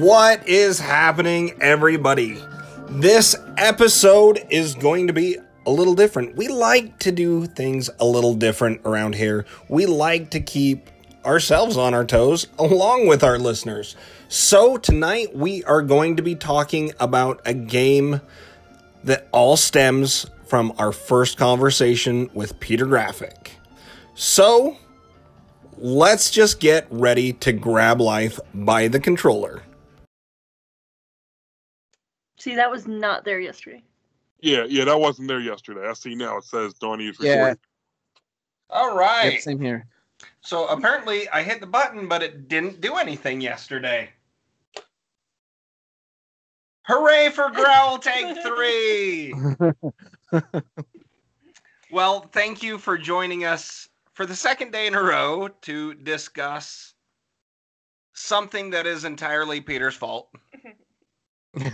What is happening, everybody? This episode is going to be a little different. We like to do things a little different around here. We like to keep ourselves on our toes along with our listeners. So, tonight we are going to be talking about a game that all stems from our first conversation with Peter Graphic. So, let's just get ready to grab life by the controller. See, that was not there yesterday. Yeah, yeah, that wasn't there yesterday. I see now it says Donnie is Yeah. recording. All right. Yep, same here. So apparently I hit the button, but it didn't do anything yesterday. Hooray for Growl Take 3! well, thank you for joining us for the second day in a row to discuss something that is entirely Peter's fault.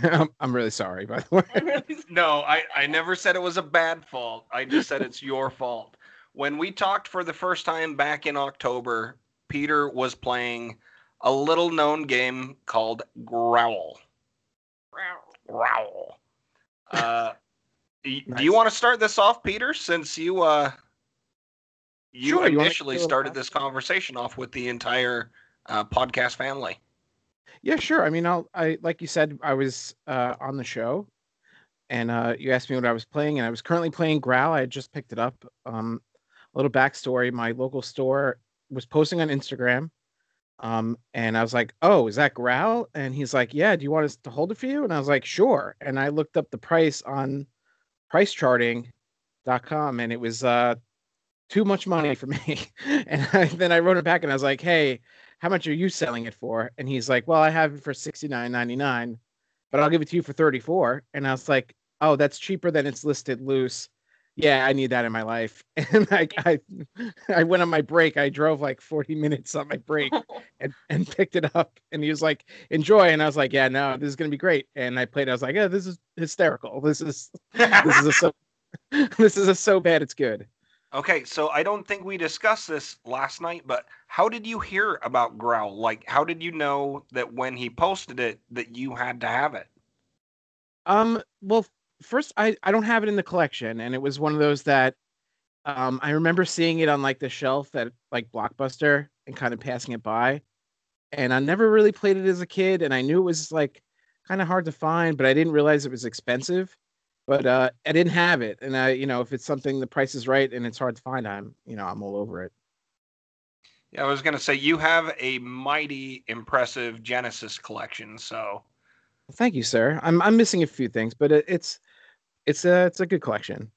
I'm, I'm really sorry, by the way. No, I, I never said it was a bad fault. I just said it's your fault. When we talked for the first time back in October, Peter was playing a little known game called Growl. Growl. Uh, y- Do you want to start this off, Peter? Since you uh, you Sure, initially give a started this conversation off with the entire uh, podcast family. Yeah, sure. I mean, I'll, I like you said, I was uh, on the show, and uh, you asked me what I was playing, and I was currently playing Growl. I had just picked it up. Um, a little backstory: my local store was posting on Instagram, um, and I was like, "Oh, is that Growl?" And he's like, "Yeah. Do you want us to hold it for you?" And I was like, "Sure." And I looked up the price on PriceCharting.com, and it was uh, too much money for me. and I, then I wrote it back, and I was like, "Hey." How much are you selling it for? And he's like, well, I have it for sixty nine ninety nine, but I'll give it to you for thirty four. And I was like, oh, that's cheaper than it's listed loose. Yeah, I need that in my life. And I, I, I went on my break. I drove like forty minutes on my break and, and picked it up. And he was like, enjoy. And I was like, yeah, no, this is gonna be great. And I played. I was like, yeah, this is hysterical. This is this is a so this is a so bad it's good. Okay, so I don't think we discussed this last night, but how did you hear about Growl? Like, how did you know that when he posted it that you had to have it? Um, well, first, I I don't have it in the collection, and it was one of those that um I remember seeing it on like the shelf at like Blockbuster and kind of passing it by, and I never really played it as a kid, and I knew it was like kind of hard to find, but I didn't realize it was expensive. But uh, I didn't have it, and I, you know, if it's something the price is right and it's hard to find, I'm, you know, I'm all over it. Yeah, I was gonna say you have a mighty impressive Genesis collection, so Thank you, sir. I'm I'm missing a few things, but it, it's it's a it's a good collection.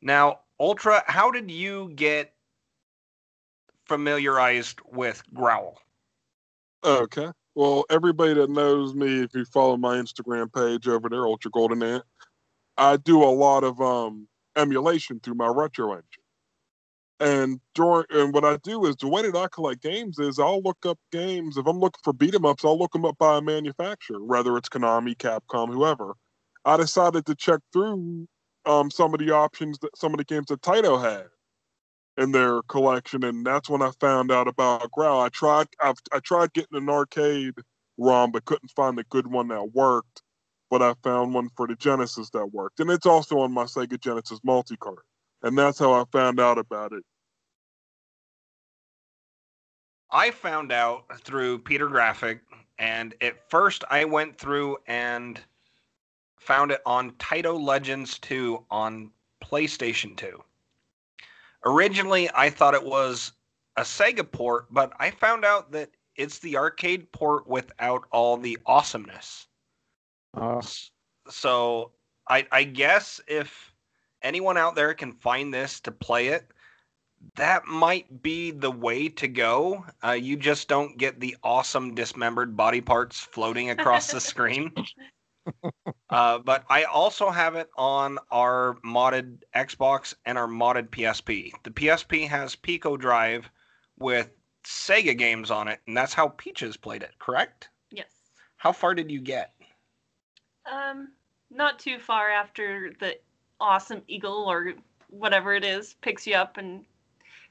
now Ultra, how did you get familiarized with Growl? Okay. Well, everybody that knows me, if you follow my Instagram page over there, Ultra Golden Ant, I do a lot of um emulation through my retro engine. And during and what I do is the way that I collect games is I'll look up games. If I'm looking for beat 'em ups, I'll look them up by a manufacturer, whether it's Konami, Capcom, whoever. I decided to check through um some of the options that some of the games that Taito had in their collection, and that's when I found out about Growl. I tried I've, I tried getting an arcade ROM, but couldn't find a good one that worked. But I found one for the Genesis that worked, and it's also on my Sega Genesis multi-card, and that's how I found out about it. I found out through Peter Graphic, and at first I went through and found it on Taito Legends 2 on PlayStation 2. Originally, I thought it was a Sega port, but I found out that it's the arcade port without all the awesomeness. Uh, So I, I guess if anyone out there can find this to play it, that might be the way to go. Uh, you just don't get the awesome dismembered body parts floating across the screen. Uh, but I also have it on our modded Xbox and our modded PSP. The PSP has Pico Drive with Sega games on it, and that's how Peaches played it, correct? Yes. How far did you get? Um, not too far after the awesome eagle or whatever it is picks you up and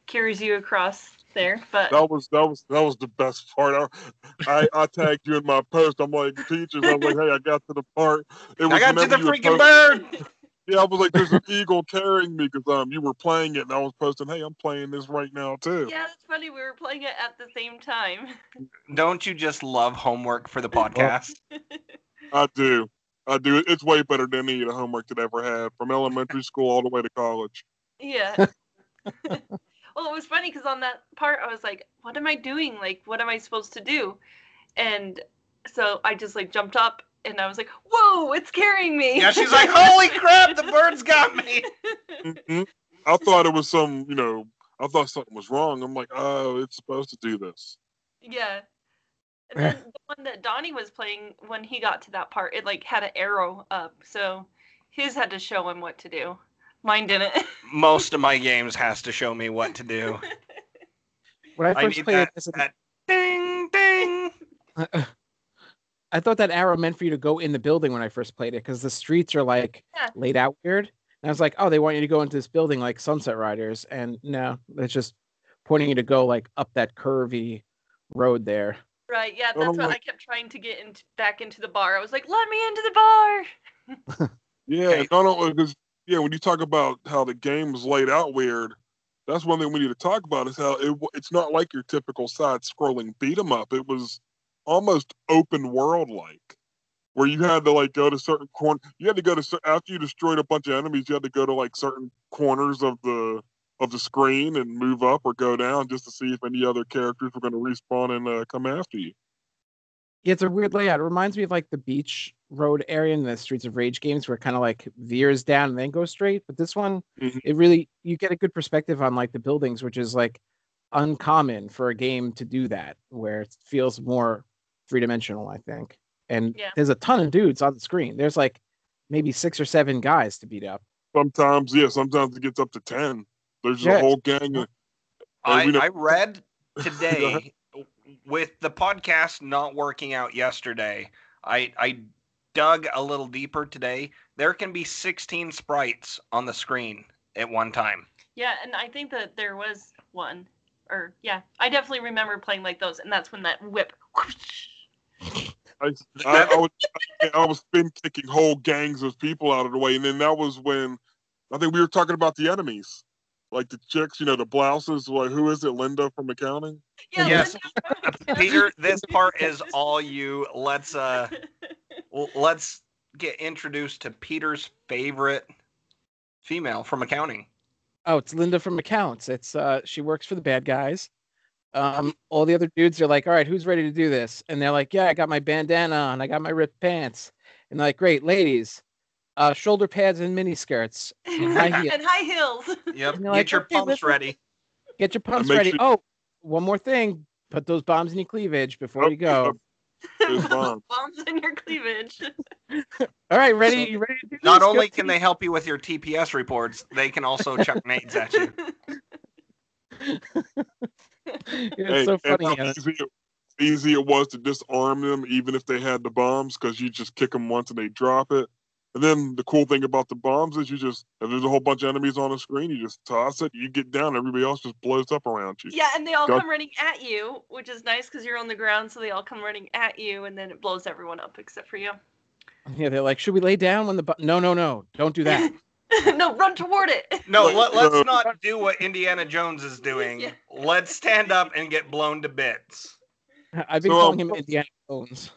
carries you across there, but That was that was that was the best part. I, I I tagged you in my post. I'm like teachers. I'm like, hey, I got to the part. It was I got to the freaking posting- bird. Yeah, I was like, there's an eagle carrying me because um you were playing it, and I was posting, hey, I'm playing this right now too. yeah, it's funny. We were playing it at the same time. Don't you just love homework for the podcast? I do. I do. It's way better than any of the homework that I ever had from elementary school all the way to college. Yeah. well, it was funny because on that part, I was like, "What am I doing? Like, what am I supposed to do?" And so I just like jumped up and I was like, "Whoa, it's carrying me!" yeah, she's like, holy crap, the bird's got me. Mhm. I thought it was some, you know, I thought something was wrong. I'm like, oh, it's supposed to do this. Yeah. And then the one that Donnie was playing when he got to that part, it like had an arrow up, so his had to show him what to do. Mine didn't. Most of my games has to show me what to do. When I I first need played that, it, as a- that ding ding. I thought that arrow meant for you to go in the building when I first played it because the streets are like Yeah. laid out weird. And I was like, oh, they want you to go into this building like Sunset Riders, and no, it's just pointing you to go like up that curvy road there. Right, yeah, Well, that's what like- I kept trying to get into back into the bar. I was like, "Let me into the bar." Yeah, Okay. and not because uh, yeah, when you talk about how the game is laid out weird, that's one thing we need to talk about is how it, it's not like your typical side-scrolling beat 'em up. It was almost open world like, where you had to like go to certain corner. You had to go to after you destroyed a bunch of enemies. You had to go to like certain corners of the of the screen and move up or go down just to see if any other characters were going to respawn and uh, come after you. Yeah, it's a weird layout. It reminds me of like the beach road area in the Streets of Rage games where it kind of like veers down and then goes straight. But this one, Mhm. it really you get a good perspective on like the buildings, which is like uncommon for a game to do that, where it feels more three dimensional, I think. And Yeah. there's a ton of dudes on the screen. There's like maybe six or seven guys to beat up. Sometimes, yeah, sometimes it gets up to ten. There's just Yeah. a whole gang of I, we I read today with the podcast not working out yesterday. I I dug a little deeper today. There can be 16 sprites on the screen at one time. Yeah, and I think that there was one, or yeah, I definitely remember playing like those, and that's when that whip. I, I, I was I, I was spin kicking whole gangs of people out of the way, and then that was when I think we were talking about the enemies, like the chicks, you know, the blouses. Like who is it, Linda from accounting? Yeah, Yes. Peter, this part is all you. Let's uh l- let's get introduced to Peter's favorite female from accounting. Oh, it's Linda from accounts. It's uh she works for the bad guys. Um all the other dudes are like, "All right, who's ready to do this?" And they're like, "Yeah, I got my bandana on. I got my ripped pants." And they're like, "Great, ladies. Uh shoulder pads and mini skirts. And high heels. and high heels. Yep, And get like, your "Okay, pumps listen." ready. Get your pumps ready. sure- Oh, one more thing. Put those bombs in your cleavage before you go. It's fine. Bombs in your cleavage. All right, ready? You ready to do Not this? Go only can team. they help you with your TPS reports, they can also chuck nades at you. it's Hey, so funny. how easy, easy it was to disarm them, even if they had the bombs, because you just kick them once and they drop it. And then the cool thing about the bombs is you just, if there's a whole bunch of enemies on the screen, you just toss it, you get down, everybody else just blows up around you. yeah, and they all Go- come running at you, which is nice because you're on the ground, so they all come running at you, and then it blows everyone up except for you. Yeah, they're like, should we lay down when the bu-? no, no, no, don't do that. no, run toward it. No, let, let's uh, not do what Indiana Jones is doing. Yeah. Let's stand up and get blown to bits. I've been So, calling um, him Indiana Jones.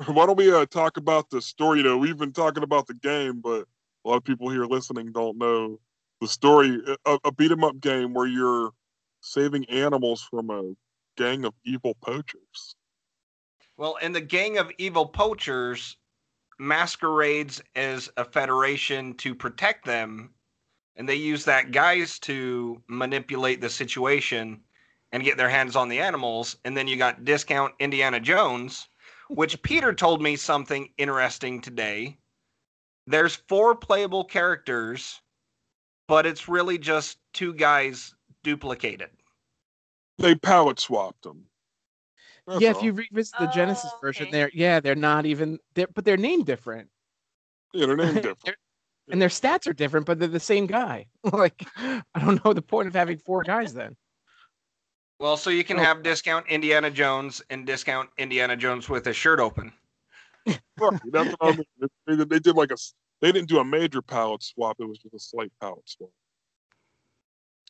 Why don't we uh, talk about the story? You know, we've been talking about the game, but a lot of people here listening don't know the story. A, a beat 'em up game where you're saving animals from a gang of evil poachers. Well, and the gang of evil poachers masquerades as a federation to protect them, and they use that guise to manipulate the situation and get their hands on the animals. And then you got discount Indiana Jones, which Peter told me something interesting today. There's four playable characters, but it's really just two guys duplicated. They palette swapped them. That's yeah, if you revisit the Genesis Oh, version, okay. they're yeah, they're not even they're but they're named different. yeah, their name different. They're- and their stats are different, but they're the same guy. like I don't know the point of having four guys then. Well, so you can Oh. have discount Indiana Jones and discount Indiana Jones with his shirt open. Right, That's what I mean. They, they- they did like a, they didn't do a major palette swap. It was just a slight palette swap.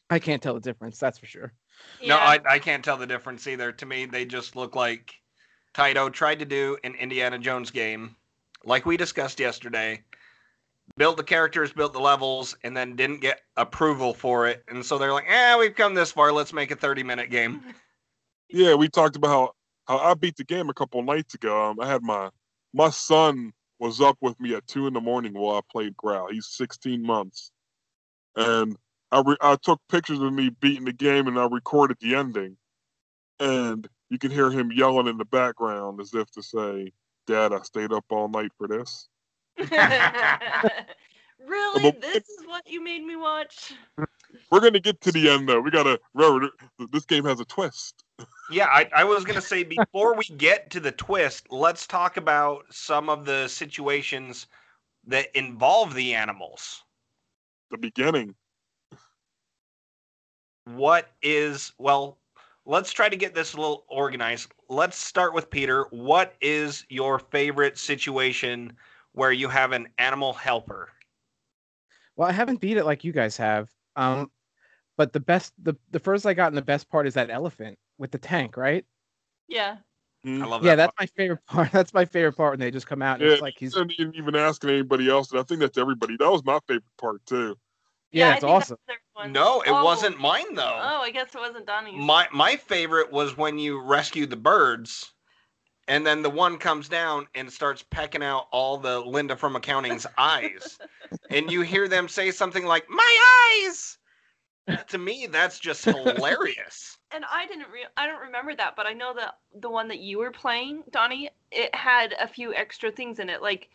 I can't tell the difference. That's for sure. No, I, I can't tell the difference either. To me, they just look like Taito tried to do an Indiana Jones game, like we discussed yesterday. Built the characters, built the levels, and then didn't get approval for it. And so they're like, "Yeah, we've come this far. Let's make a 30 minute game. Yeah, we talked about how, how I beat the game a couple nights ago. Um, I had my my son was up with me at two in the morning while I played Growl. He's 16 months, and I re- I took pictures of me beating the game and I recorded the ending, and you can hear him yelling in the background as if to say, "Dad, I stayed up all night for this." really? But- This is what you made me watch? We're gonna get to the end though. We gotta remember this game has a twist. Yeah, I, I was going to say before we get to the twist, let's talk about some of the situations that involve the animals. The beginning. what is well let's try to get this a little organized let's start with peter what is your favorite situation where you have an animal helper Well, I haven't beat it like you guys have. Um, but the best, the the first I got in the best part is that elephant with the tank, right? Yeah. Hmm? i love that Yeah, that that's my favorite part. That's my favorite part when they just come out and Yeah, it's like he's and even even asking anybody else, and I think that's everybody. That was my favorite part too. yeah, I it's awesome. no it Oh. wasn't mine though Oh, I guess it wasn't Donnie's. my my favorite was when you rescued the birds and then the one comes down and starts pecking out all the linda from accounting's eyes and you hear them say something like my eyes to me that's just hilarious and I didn't re- I don't remember that, but I know that the one that you were playing, Donnie, it had a few extra things in it, like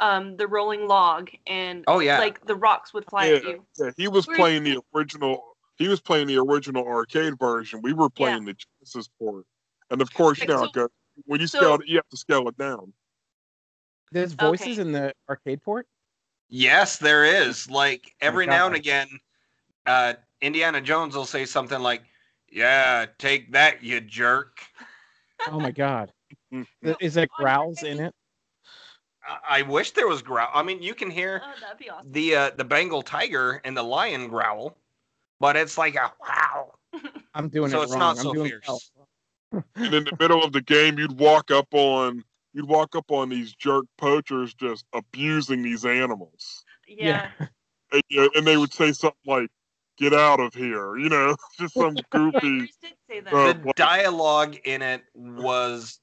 um the rolling log and oh yeah like the rocks would fly at you. Yeah, he was Where's- playing the original. He was playing the original arcade version. We were playing the Genesis port, and of course, you Okay, know, so- it goes. When you so- scale it, you have to scale it down. There's voices Okay. in the arcade port. Yes, there is. Like every now and again, uh, Indiana Jones will say something like, "Yeah, take that, you jerk." Oh my god. Mm. Is there growls in it? I, I wish there was growl. I mean, you can hear Oh, that'd be awesome. the uh, the Bengal tiger and the lion growl, but it's like a wow. I'm doing So it it's wrong. not I'm so doing fierce. well. And in the middle of the game, you'd walk up on you'd walk up on these jerk poachers just abusing these animals, Yeah. and, you- and they would say something like, "Get out of here," you know, just some Yeah, goofy. yours did say that. Uh, The dialogue in it was.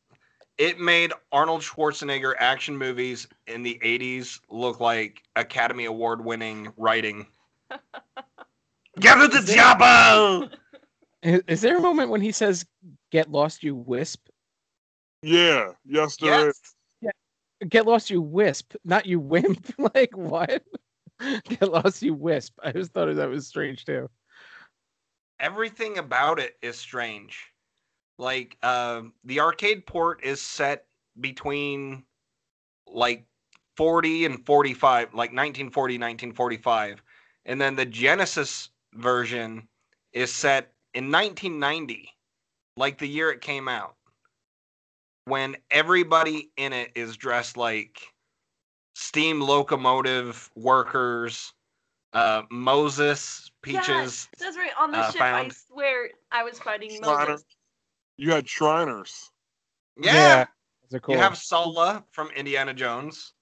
It made Arnold Schwarzenegger action movies in the 80s look like Academy Award winning writing. Get to the Is there- chopper! Is, is there a moment when he says, "Get lost, you wisp"? Yeah, yes, there is. Yes. Get lost, you wisp, not you wimp. like what? Get lost, you wisp. I just thought that was strange too. everything about it is strange. Like uh, the arcade port is set between like 40 and 45, like 1940, 1945. And then the Genesis version is set in 1990, like the year it came out, when everybody in it is dressed like steam locomotive workers, uh, Moses, Peaches. Yes, that's right. On the uh, ship, I swear I was fighting Slider. Moses. You had Shriners. yeah. Those are cool. You have Sallah from Indiana Jones.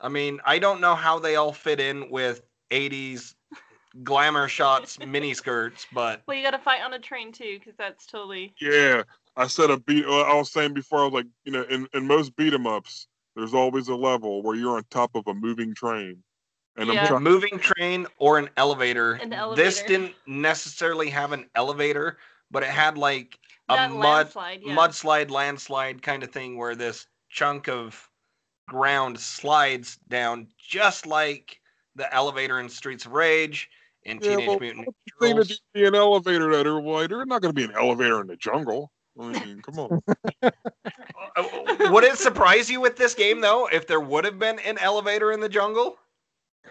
I mean, I don't know how they all fit in with 80s glamour shots mini skirts, but Well, you got to fight on a train too, because that's totally. Yeah, I said a beat. I was saying before, I was like, you know, in, in most beat 'em ups, there's always a level where you're on top of a moving train, and Yeah. I'm a trying. moving train or an elevator. An This didn't necessarily have an elevator, but it had like a that mud landslide, yeah. mudslide landslide kind of thing where this chunk of ground slides down just like the elevator in Streets of Rage in Yeah, Teenage well, Mutant Thing Ninja to Turtles. be an elevator that are why there's not going to be an elevator in the jungle. I mean, come on. Uh, would it surprise you with this game though if there would have been an elevator in the jungle?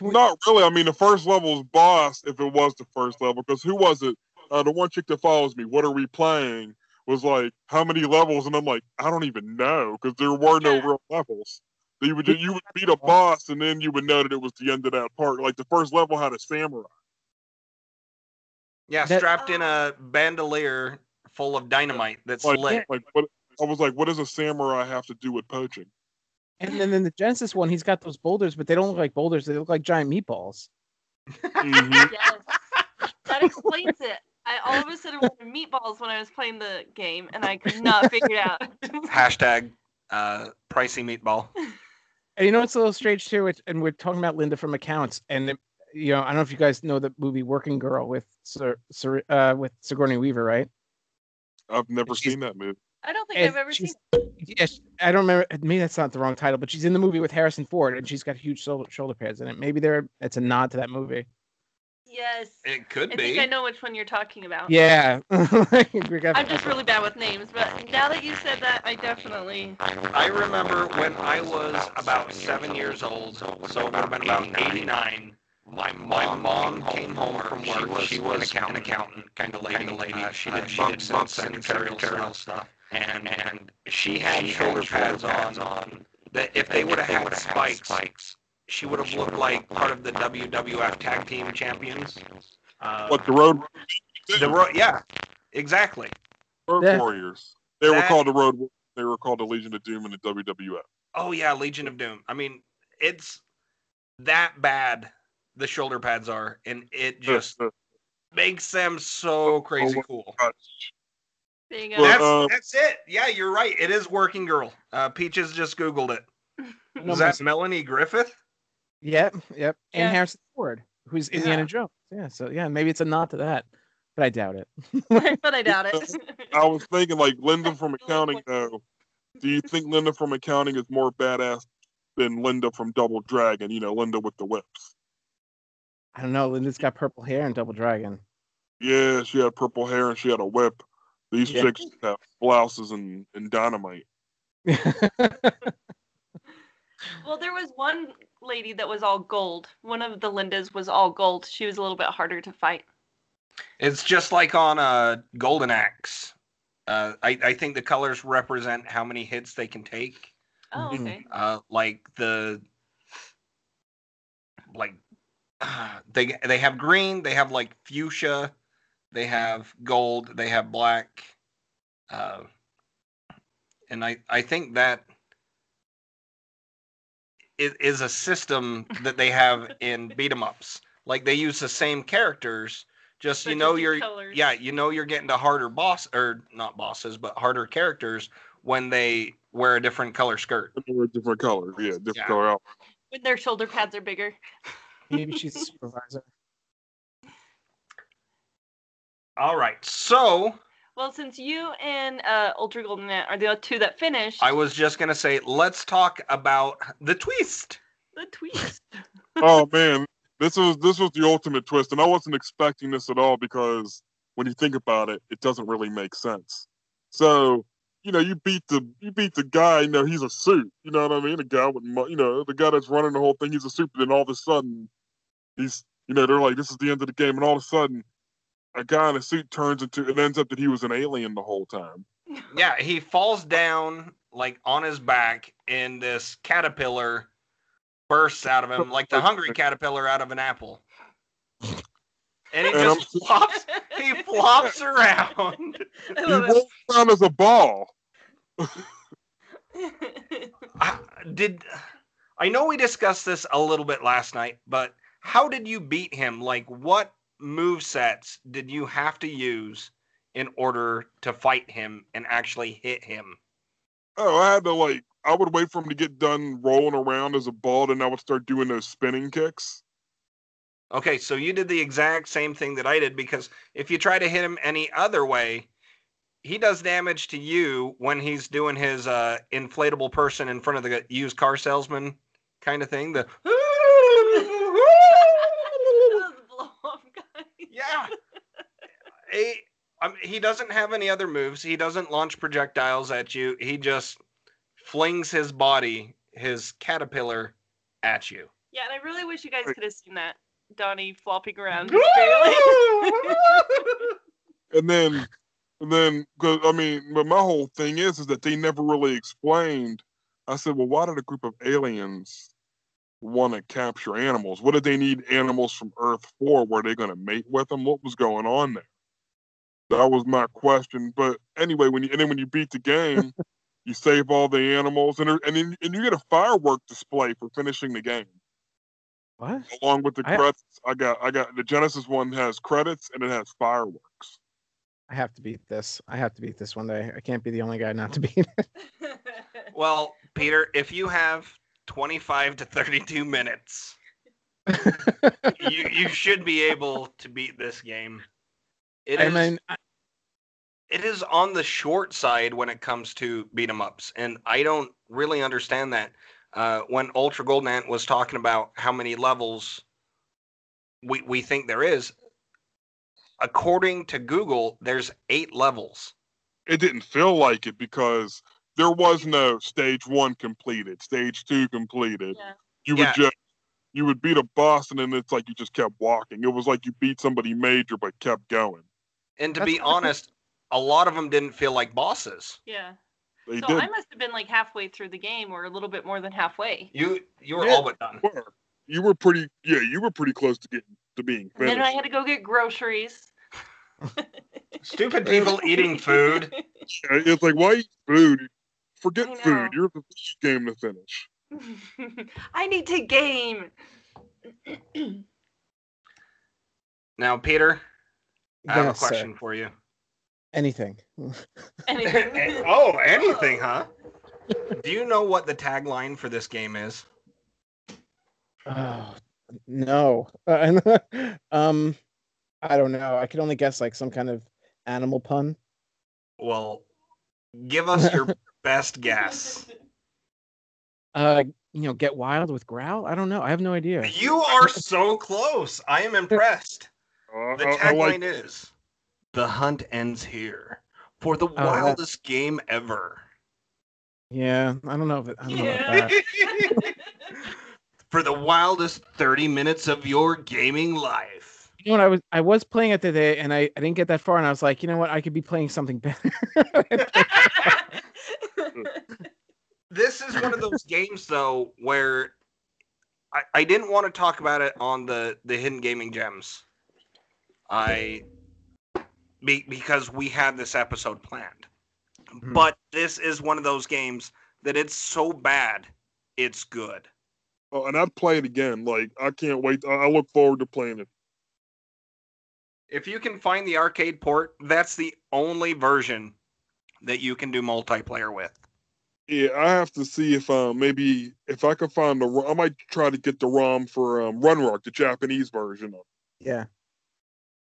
Not really. I mean, the first level's boss, if it was the first level, because who was it? uh, the one chick that follows me, what are we playing? Was like, how many levels? And I'm like, I don't even know because there were no real levels. You would you would beat a boss and then you would know that it was the end of that part. Like the first level had a samurai. Yeah, That- strapped in a bandolier full of dynamite that's Like, lit. like what? I was like, what does a samurai have to do with poaching? And then in the Genesis one, he's got those boulders, but they don't look like boulders. They look like giant meatballs. Mhm. Yes. That explains it. I all of a sudden wanted meatballs when I was playing the game, and I could not figure it out. Hashtag uh, pricey meatball. And you know what's a little strange too? It's, and we're talking about Linda from Accounts, and it- you know I don't know if you guys know the movie Working Girl with Sir, Sir, uh, with Sigourney Weaver, right? I've never She's- seen that movie. I don't think And I've ever seen. she's- Yes, I don't remember. Maybe that's not the wrong title, but she's in the movie with Harrison Ford, and she's got huge shoulder, shoulder pads in it. Maybe they're it's a nod to that movie. Yes. It could I be. think I know which one you're talking about. Yeah, We got- I'm just really bad with names, but now that you said that, I definitely. I remember when I was about seven years old, so it would have been about 89. My, my mom came home from work. She was, an accountant, accountant kind of lady. lady. Uh, she did, she did some secretarial stuff. And, and she had shoulder pads on, on that if they would have had spikes, she would have looked like part of the WWF Tag Team Champions. Uh, What the road the ro- yeah, exactly. road Yeah. warriors? They were called the road. They were called the Legion of Doom in the WWF. Oh yeah, Legion of Doom. I mean, it's that bad. The shoulder pads are, and it just makes them so crazy cool. There. Well, That's uh, that's it. Yeah, you're right. It is Working Girl. Uh, Peaches just googled it. No, Is that Melanie Griffith? Yep, yep. And Harrison Ford, who's Indiana Yeah. Jones. Yeah, so yeah, maybe it's a nod to that, but I doubt it. but I doubt it. I was thinking like Linda from accounting though. Do you think Linda from accounting is more badass than Linda from Double Dragon? You know, Linda with the whips. I don't know. Linda's got purple hair and Double Dragon. Yeah, she had purple hair and she had a whip. These Yeah. chicks have blouses and, and dynamite. well, there was one lady that was all gold. One of the Lindas was all gold. She was a little bit harder to fight. It's just like on uh, Golden Axe. Uh, I, I think the colors represent how many hits they can take. Oh, okay. uh, like the like they they have green, they have like fuchsia, they have gold, they have black, uh, and I I think that is, is a system that they have in beat 'em ups. Like they use the same characters, just But you know different you're colors. yeah you know you're getting to harder boss or not bosses but harder characters when they wear a different color skirt. They were different colors. Yeah, different Yeah. color outfit. When their shoulder pads are bigger. maybe she's a supervisor. All right. So Well, since you and uh, Ultra Golden Ant are the two that finished, I was just gonna say, let's talk about the twist. the twist. oh man, this was this was the ultimate twist, and I wasn't expecting this at all because when you think about it, it doesn't really make sense. So, you know, you beat the you beat the guy. You know, he's a suit. You know what I mean? The guy with mu- you know the guy that's running the whole thing. He's a suit. But then all of a sudden, he's you know they're like this is the end of the game, and all of a sudden, a guy in a suit turns into it ends up that he was an alien the whole time. Yeah, he falls down like on his back, and this caterpillar bursts out of him like the hungry caterpillar out of an apple. And he And I'm- just flops. He flops around. I He love rolls around as a ball. I- Did I know we discussed this a little bit last night, but how did you beat him? Like, what move sets did you have to use in order to fight him and actually hit him? Oh, I had to like I would wait for him to get done rolling around as a ball, and I would start doing those spinning kicks. Okay, so you did the exact same thing that I did because if you try to hit him any other way, he does damage to you when he's doing his uh, inflatable person in front of the used car salesman kind of thing. The That was a blow-off guy. yeah, he, mean, he doesn't have any other moves. He doesn't launch projectiles at you. He just flings his body, his caterpillar, at you. Yeah, and I really wish you guys could have seen that. Donnie flopping around. And then, and then, cause I mean, but my whole thing is, is that they never really explained. I said, well, why did a group of aliens want to capture animals? What did they need animals from Earth for? Were they going to mate with them? What was going on there? That was my question. But anyway, when you and then when you beat the game, you save all the animals, and and then, and you get a firework display for finishing the game What? along with the I- credits. I got I got the Genesis one has credits and it has fireworks. I have to beat this. I have to beat this one day. I can't be the only guy not to beat it. Well, Peter, if you have 25 to 32 minutes, you you should be able to beat this game. It I is mean, I- it is on the short side when it comes to beat 'em ups, and I don't really understand that. Uh, when Ultra Golden Ant was talking about how many levels we we think there is, according to Google, there's eight levels. It didn't feel like it because there was no stage one completed, stage two completed. Yeah. You Yeah. would just you would beat a boss and then it's like you just kept walking. It was like you beat somebody major but kept going. And to That's be what I think- honest, a lot of them didn't feel like bosses. yeah. They So did I must have been like halfway through the game or a little bit more than halfway. You you were Yeah. all but done. were. You were pretty yeah, you were pretty close to getting to being And then. I had to go get groceries. Stupid people eating food. It's like why eat food? Forget I food. You're the game to finish. I need to game. Now, Peter, I have a yes, sir. question for you. Anything. Anything. oh, anything, huh? Do you know what the tagline for this game is? Oh no. Uh, um, I don't know. I could only guess like some kind of animal pun. Well, give us your best guess. Uh, you know, get wild with growl. I don't know. I have no idea. You are so close. I am impressed. Uh, The I, I like tagline is The hunt ends here for the that- wildest game ever. Yeah, I don't know if it, I don't know Yeah. that. for the wildest 30 minutes of your gaming life. You know what? I was I was playing it today, and I, I didn't get that far, and I was like, you know what? I could be playing something better. This is one of those games, though, where I, I didn't want to talk about it on the, the Hidden Gaming Gems. I be, because we had this episode planned. Mhm. But this is one of those games that it's so bad, it's good. Oh, and I'd play it again. Like I can't wait. I, I look forward to playing it. If you can find the arcade port, that's the only version that you can do multiplayer with. Yeah, I have to see if uh, maybe if I can find the. ro- I might try to get the ROM for um, Runark, the Japanese version of, yeah.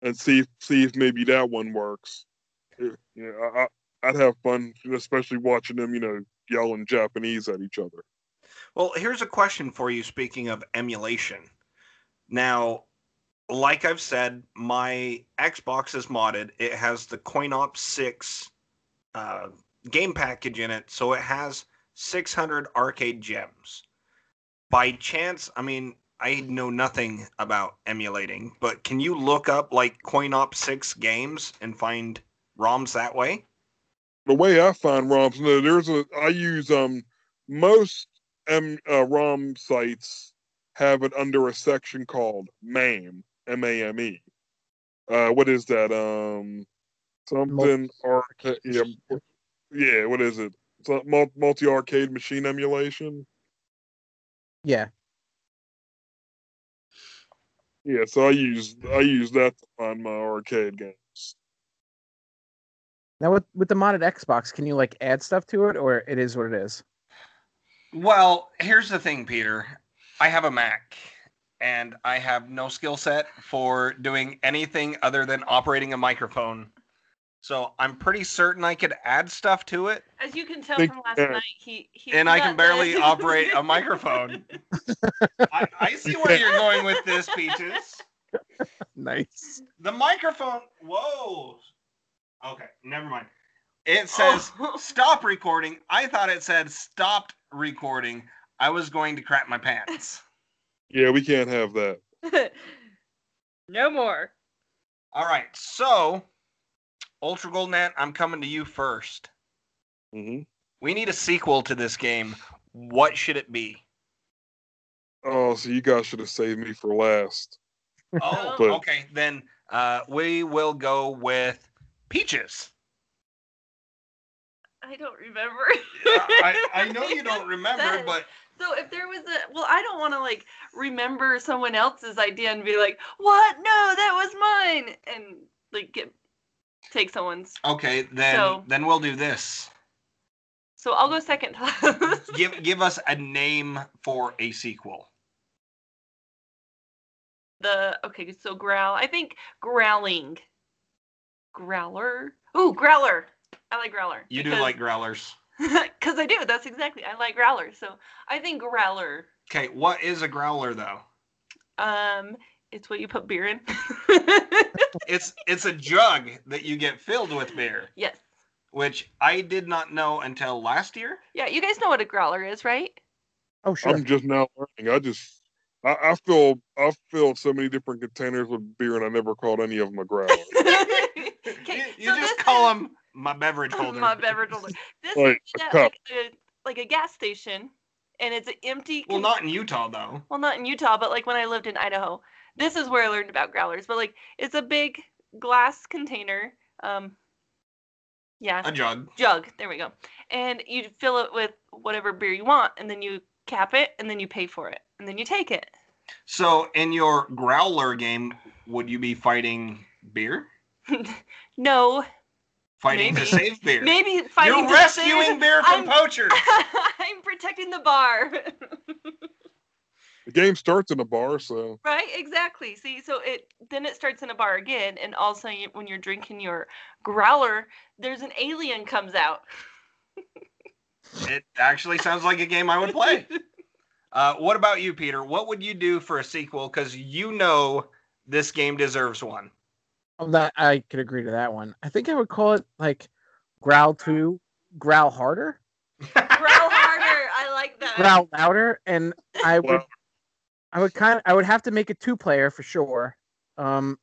And see see if maybe that one works. Yeah, Yeah, I, I, I'd have fun, especially watching them, you know, yelling Japanese at each other. Well, here's a question for you speaking of emulation. Now, like I've said, my Xbox is modded. It has the CoinOps 6 uh, game package in it, so it has 600 arcade gems. By chance, I mean, I know nothing about emulating, but can you look up like CoinOps 6 games and find ROMs that way? The way I find ROMs, no, there's a. I use um most M uh, ROM sites have it under a section called MAME, M A M E. Uh, what is that? Um, something arcade. Yeah, yeah. What is it? Multi arcade machine emulation. Yeah. Yeah, so I use I use that to find my arcade games. Now with with the modded Xbox, can you like add stuff to it, or it is what it is? Well, here's the thing, Peter. I have a Mac and I have no skill set for doing anything other than operating a microphone. So I'm pretty certain I could add stuff to it, As you can tell Think- from last yeah. night, he, he and I can barely that- operate a microphone. I, I see where you're going with this, Peaches. Nice. The microphone. Whoa. Okay, never mind. It says Oh. stop recording. I thought it said stopped recording. I was going to crap my pants. Yeah, we can't have that. no more. All right, so Ultra Golden Ant, I'm coming to you first. hmm We need a sequel to this game. What should it be? Oh, so you guys should have saved me for last. Oh, But- okay. Then uh, we will go with Peaches. I don't remember. I, I know you don't remember, Says. but So if there was a well, I don't want to like remember someone else's idea and be like, "What? No, that was mine," and like get take someone's. okay, then So- then we'll do this. So I'll go second. Give give us a name for a sequel. the okay, so growl. I think growling. Growler. Ooh, growler. I like growler. You do like growlers. Because I do. That's exactly. I like growler. So I think growler. Okay, what is a growler though? Um, it's what you put beer in. It's it's a jug that you get filled with beer, yes. which I did not know until last year. Yeah, you guys know what a growler is, right? Oh sure. I'm just now learning. I just I, I feel I filled so many different containers with beer, and I never called any of them a growler. okay, you you so just call is- them my beverage holder. my beverage holder. This Like is a cup. like a like a gas station, and it's an empty. Well, con- not in Utah though. well, not in Utah, but like when I lived in Idaho. This is where I learned about growlers. But like, it's a big glass container. Um, yeah, A jug. jug. There we go. And you fill it with whatever beer you want, and then you cap it, and then you pay for it, and then you take it. So in your growler game, would you be fighting beer? no, Fighting Maybe. to save beer. maybe fighting. You're to rescuing save- beer from I'm- poachers. I'm protecting the bar. The game starts in a bar, so right? Exactly. See, so it then it starts in a bar again, and also you, when you're drinking your growler, there's an alien comes out. It actually sounds like a game I would play. Uh, what about you, Peter? What would you do for a sequel? Because you know this game deserves one. Oh, that I could agree to that one. I think I would call it like growl two, growl harder, Growl harder. I like that. growl louder, and I would Well- I would kind of I would have to make it two player for sure. Um,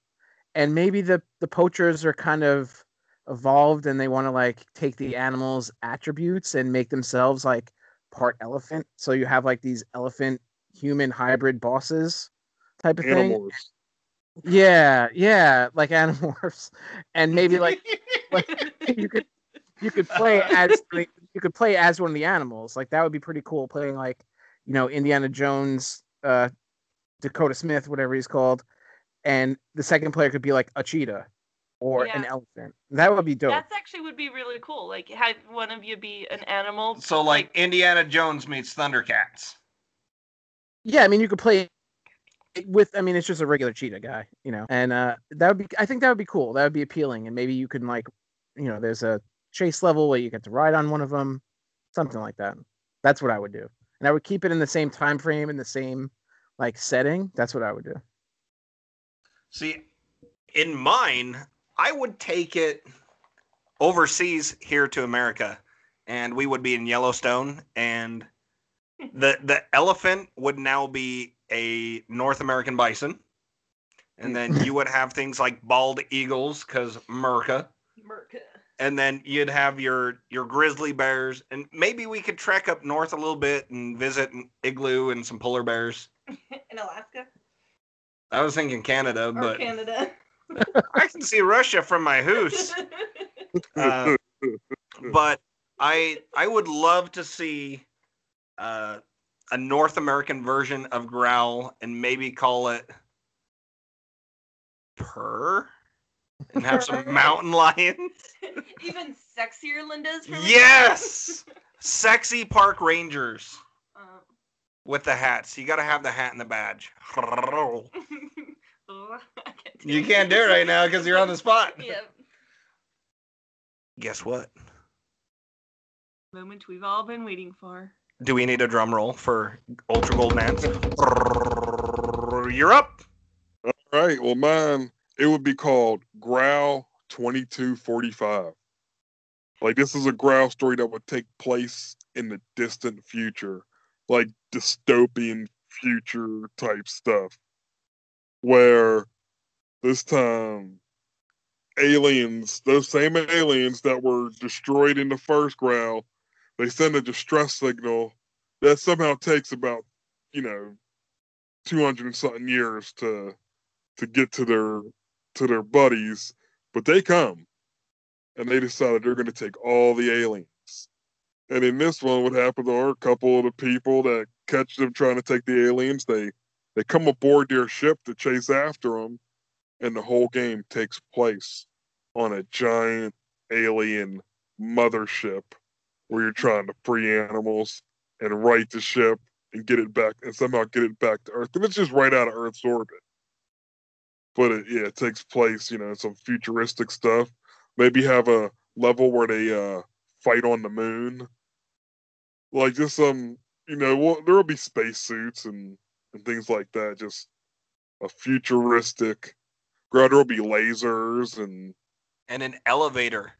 and maybe the the poachers are kind of evolved and they want to like take the animals' attributes and make themselves like part elephant. So you have like these elephant human hybrid bosses type of thing. Yeah, yeah, like animorphs, and maybe like like you could you could play as like, you could play as one of the animals. Like that would be pretty cool. Playing like you know Indiana Jones, uh, Dakota Smith, whatever he's called, and the second player could be like a cheetah or an elephant. That would be dope. That's actually would be really cool. Like have one of you be an animal. So like Indiana Jones meets Thundercats. Yeah, I mean you could play with. I mean it's just a regular cheetah guy, you know, and uh, that would be. I think that would be cool. That would be appealing, and maybe you can like, you know, there's a chase level where you get to ride on one of them, something like that. That's what I would do, and I would keep it in the same time frame in the same like setting. That's what I would do. See, in mine, I would take it overseas here to America, and we would be in Yellowstone, and the the elephant would now be a North American bison, and then you would have things like bald eagles because America, Merca. And then you'd have your your grizzly bears, and maybe we could trek up north a little bit and visit an igloo and some polar bears. in Alaska I was thinking Canada, or but Canada. I can see Russia from my house. Uh, but I I would love to see uh, a North American version of Growl and maybe call it Purr and have some mountain lions. Even sexier Lindas. From Yes, sexy park rangers Uh, with the hats. You got to have the hat and the badge. can't You can't do it right now because you're on the spot. Yep. Guess what? Moment we've all been waiting for. Do we need a drum roll for Ultra Golden Ants? You're up. All right. Well, mine it would be called Growl twenty two forty five. Like this is a Growl story that would take place in the distant future, like dystopian future type stuff, where this time aliens, those same aliens that were destroyed in the first growl, they send a distress signal that somehow takes about, you know, two hundred and something years to to get to their to their buddies, but they come and they decided they're going to take all the aliens. And in this one, what happens are a couple of the people that catch them trying to take the aliens, they they come aboard their ship to chase after them, and the whole game takes place on a giant alien mothership where you're trying to free animals and right the ship and get it back and somehow get it back to Earth. And it's just right out of Earth's orbit. But it, yeah, it takes place, you know, some futuristic stuff. Maybe have a level where they uh, fight on the moon. Like just some, you know, well, there will be spacesuits and and things like that. Just a futuristic. There will be lasers and and an elevator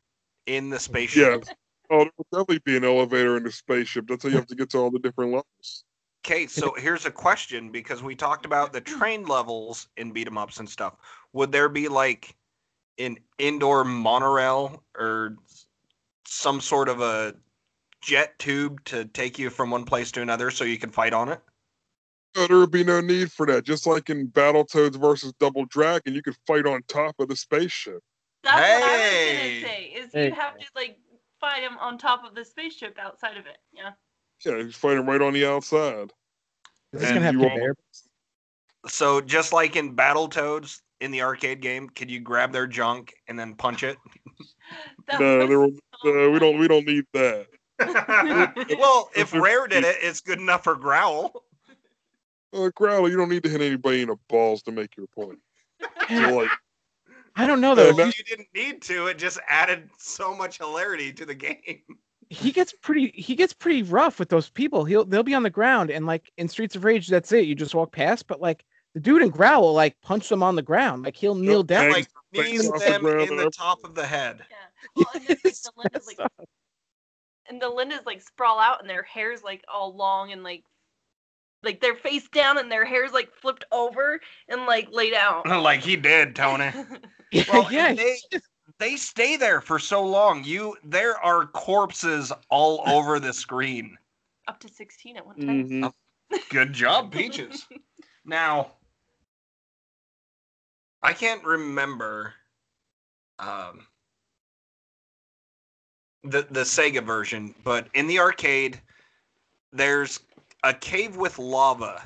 in the spaceship. yeah. Oh, there will definitely be an elevator in the spaceship. That's how you have to get to all the different levels. Okay, so here's a question because we talked about the train levels in beat 'em ups and stuff. Would there be like an indoor monorail or some sort of a jet tube to take you from one place to another so you can fight on it? No, there would be no need for that. Just like in Battletoads versus Double Dragon, you could fight on top of the spaceship. That's what I was gonna say. Is Hey. you have to like fight him on top of the spaceship outside of it. Yeah. Yeah, you fight them right on the outside. Is this And gonna have you all- conveyor? So just like in Battletoads in the arcade game, could you grab their junk and then punch it? No, was so uh, we don't we don't need that. well, if Rare did it, it's good enough for Growl. Uh, Growler, you don't need to hit anybody in the balls to make your point. So, like, I don't know Yeah, though. that- you didn't need to. It just added so much hilarity to the game. He gets pretty he gets pretty rough with those people. He'll they'll be on the ground and like in Streets of Rage, that's it. You just walk past, but like the dude in Growl will like punch them on the ground. Like he'll kneel down. Like knees face off the them in the top of the head. Yeah. Well, and then, like, the Linda's like, and the Linda's like sprawl out, and their hair's like all long and like, like they're face down, and their hair's like flipped over and like laid out. like he did, Tony. Well, yeah, and they they stay there for so long. You there are corpses all over the screen. Up to sixteen at one time. mhm. Good job, Peaches. now, I can't remember um, the the Sega version, but in the arcade, there's a cave with lava,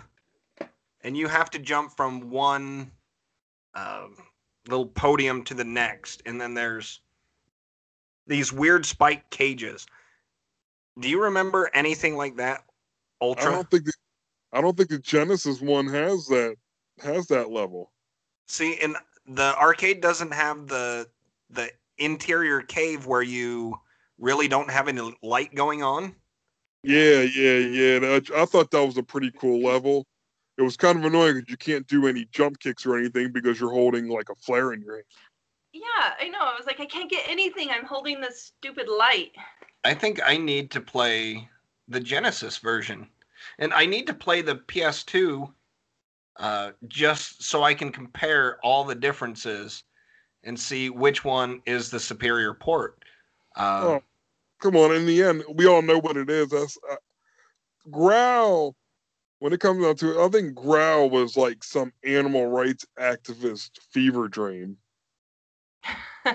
and you have to jump from one um, little podium to the next, and then there's these weird spike cages. Do you remember anything like that, I Ultra? don't think the, I don't think the Genesis one has that has that level. See, and the arcade doesn't have the the interior cave where you really don't have any light going on. Yeah, yeah, yeah. that- I thought that was a pretty cool level. It was kind of annoying because you can't do any jump kicks or anything because you're holding like a flare in your hand. Yeah, I know. I was like, I can't get anything. I'm holding this stupid light. I think I need to play the Genesis version, and I need to play the PS2 uh, just so I can compare all the differences and see which one is the superior port. Uh, Oh, come on. In the end, we all know what it is. That's uh, Growl. When it comes down to it, I think Growl was like some animal rights activist fever dream.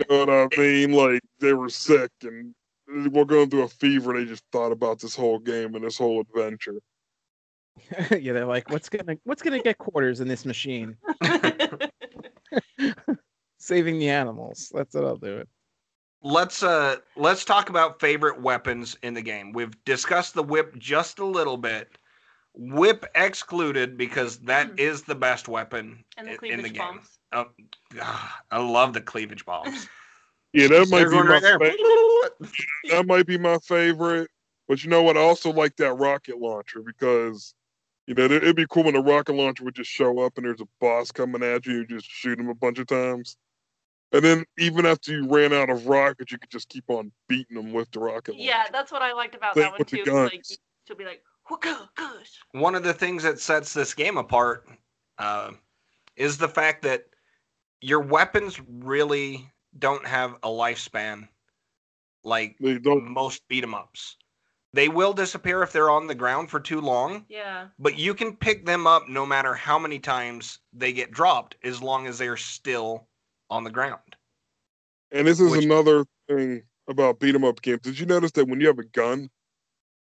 You know what I mean? Like they were sick and we're going through a fever. And they just thought about this whole game and this whole adventure. yeah, they're like, what's gonna what's gonna get quarters in this machine? Saving the animals. That's what I'll do it. let's uh let's talk about favorite weapons in the game. We've discussed the whip just a little bit. Whip excluded because that is the best weapon and the in- in the game. bombs. Oh, ah, I love the cleavage bombs. Yeah, that might They're be going my right fa- that might be my favorite. But you know what? I also like that rocket launcher because you know it'd be cool when the rocket launcher would just show up and there's a boss coming at you. You just shoot him a bunch of times, and then even after you ran out of rockets, you could just keep on beating them with the rocket. launcher. Yeah, that's what I liked about Same that one too. Like, guns. she'll be like, "Whoa, gosh." One of the things that sets this game apart uh, is the fact that your weapons really don't have a lifespan like They don't. most beat 'em ups. They will disappear if they're on the ground for too long, Yeah. but you can pick them up no matter how many times they get dropped as long as they're still on the ground. And this is Which- another thing about beat 'em up games. Did you notice that when you have a gun,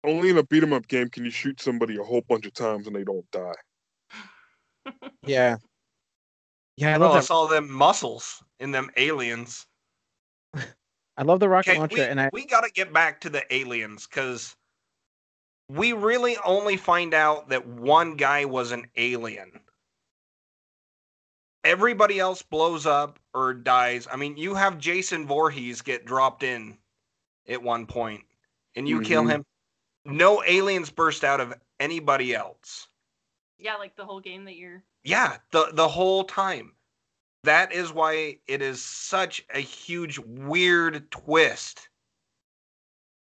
only in a beat 'em up game can you shoot somebody a whole bunch of times and they don't die? Yeah. Yeah, I I love well, I that. saw them muscles in them aliens. I love the rocket launcher, we, and I we got to get back to the aliens because we really only find out that one guy was an alien. Everybody else blows up or dies. I mean, you have Jason Voorhees get dropped in at one point, and you kill Mhm. him. No aliens burst out of anybody else. Yeah, like the whole game that you're. Yeah, the the whole time. That is why it is such a huge weird twist.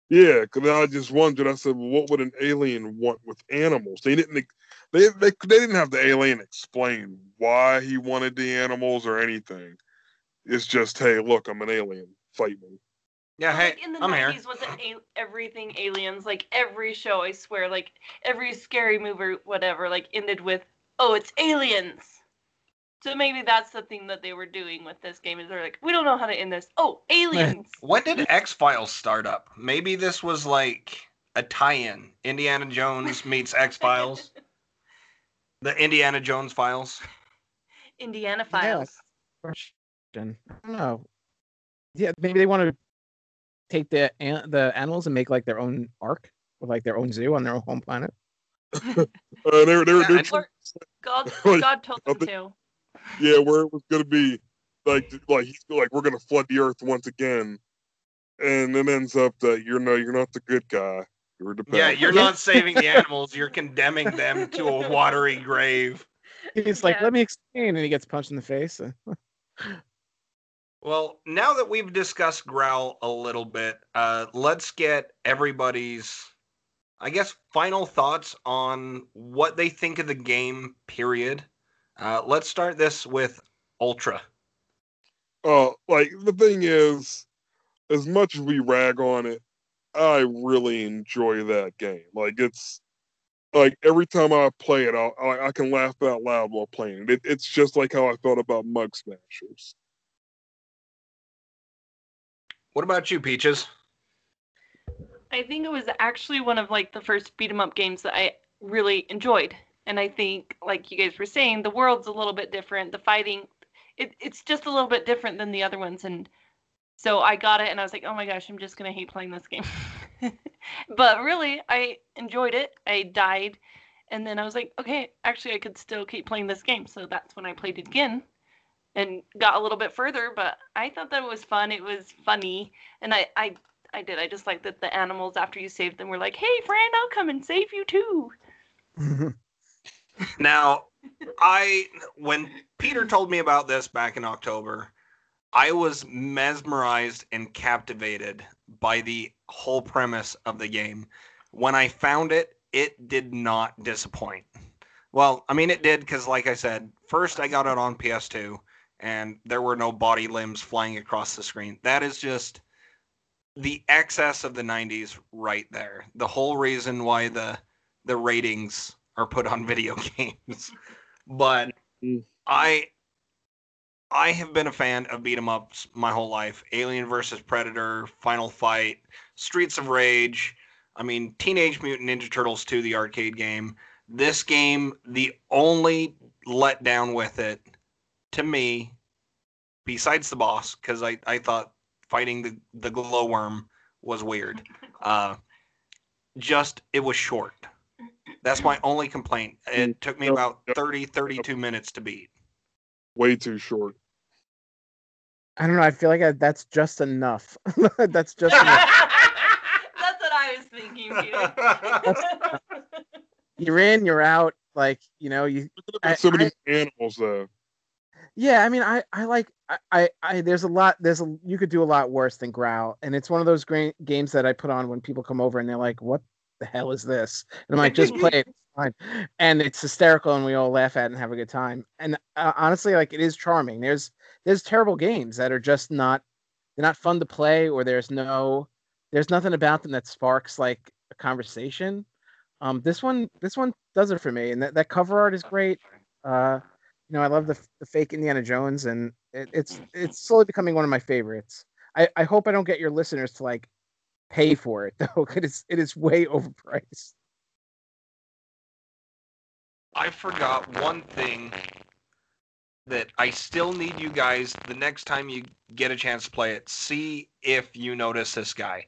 Yeah, because I just wondered. I said, well, what would an alien want with animals? They didn't. They they they didn't have the alien explain why he wanted the animals or anything. It's just, hey, look, I'm an alien. Fight me. Yeah, hey, like in the I'm here. 90s, wasn't a- everything aliens? Like every show, I swear, like every scary movie, whatever, like ended with, "Oh, it's aliens." So maybe that's the thing that they were doing with this game is they're like, we don't know how to end this. Oh, aliens. When did X Files start up? Maybe this was like a tie-in. Indiana Jones meets X Files. the Indiana Jones files. Indiana Yeah. Files. question. I don't know. Yeah, maybe they want to take the an- the animals and make like their own ark with like their own zoo on their own home planet. Uh, they're they're, Yeah, they're Or God, Like, God told them think- to. yeah, where it was gonna be like like he's like we're gonna flood the earth once again, and it ends up that you're no, you're not the good guy. You're the. Yeah, you're not saving the animals. You're condemning them to a watery grave. He's like, Yeah. "Let me explain," and he gets punched in the face. Well, now that we've discussed Growl a little bit, uh, let's get everybody's, I guess, final thoughts on what they think of the game. Period. Uh, let's start this with Ultra. Uh, like the thing is, as much as we rag on it, I really enjoy that game. Like it's like every time I play it, I I can laugh out loud while playing it. It's just like how I felt about Mug Smashers. What about you, Peaches? I think it was actually one of like the first beat 'em up games that I really enjoyed. And I think, like you guys were saying, the world's a little bit different. The fighting, it, it's just a little bit different than the other ones. And so I got it, and I was like, oh my gosh, I'm just gonna hate playing this game. but really, I enjoyed it. I died, and then I was like, okay, actually, I could still keep playing this game. So that's when I played it again, and got a little bit further. But I thought that it was fun. It was funny, and I, I I did. I just like that the animals after you saved them were like, "Hey, friend, I'll come and save you too." Now, I when Peter told me about this back in October, I was mesmerized and captivated by the whole premise of the game. When I found it, it did not disappoint. Well, I mean it did cuz like I said, first I got it on PS2 and there were no body limbs flying across the screen. That is just the excess of the 90s right there. The whole reason why the the ratings are put on video games. But Mm. I I have been a fan of beat 'em ups my whole life. Alien versus Predator, Final Fight, Streets of Rage. I mean, Teenage Mutant Ninja Turtles 2, the arcade game. This game, the only letdown with it, to me, besides the boss, because I, I thought fighting the, the glowworm was weird. Uh, just, it was short. That's my only complaint. It took me about yep, 30, 32 minutes to beat. Way too short. I don't know. I feel like I, that's just enough. that's just enough. That's what I was thinking. Peter. You're in, you're out. Like you know, you I- so many I- animals though. Yeah, I mean, I I like I, I I there's a lot there's a you could do a lot worse than Growl, and it's one of those great games that I put on when people come over and they're like, "What the hell is this? And I'm like, just play it. It's fine. And it's hysterical, and we all laugh at it and have a good time. And uh, honestly, like it is charming. There's there's terrible games that are just not they're not fun to play, or there's no there's nothing about them that sparks like a conversation. Um, this one this one does it for me, and that, that cover art is great. Uh, you know, I love the the fake Indiana Jones, and it, it's it's slowly becoming one of my favorites. I, I hope I don't get your listeners to like pay for it though, because it is way overpriced. I forgot one thing that I still need you guys the next time you get a chance to play it. See if you notice this guy.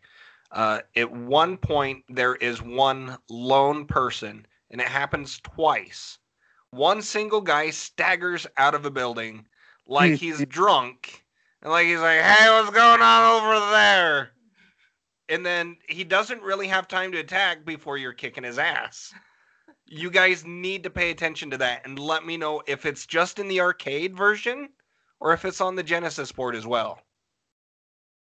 Uh, at one point, there is one lone person, and it happens twice. One single guy staggers out of a building like hmm. he's drunk, and like he's like, "Hey, what's going on over there?" And then he doesn't really have time to attack before you're kicking his ass you guys need to pay attention to that and let me know if it's just in the arcade version or if it's on the Genesis board as well.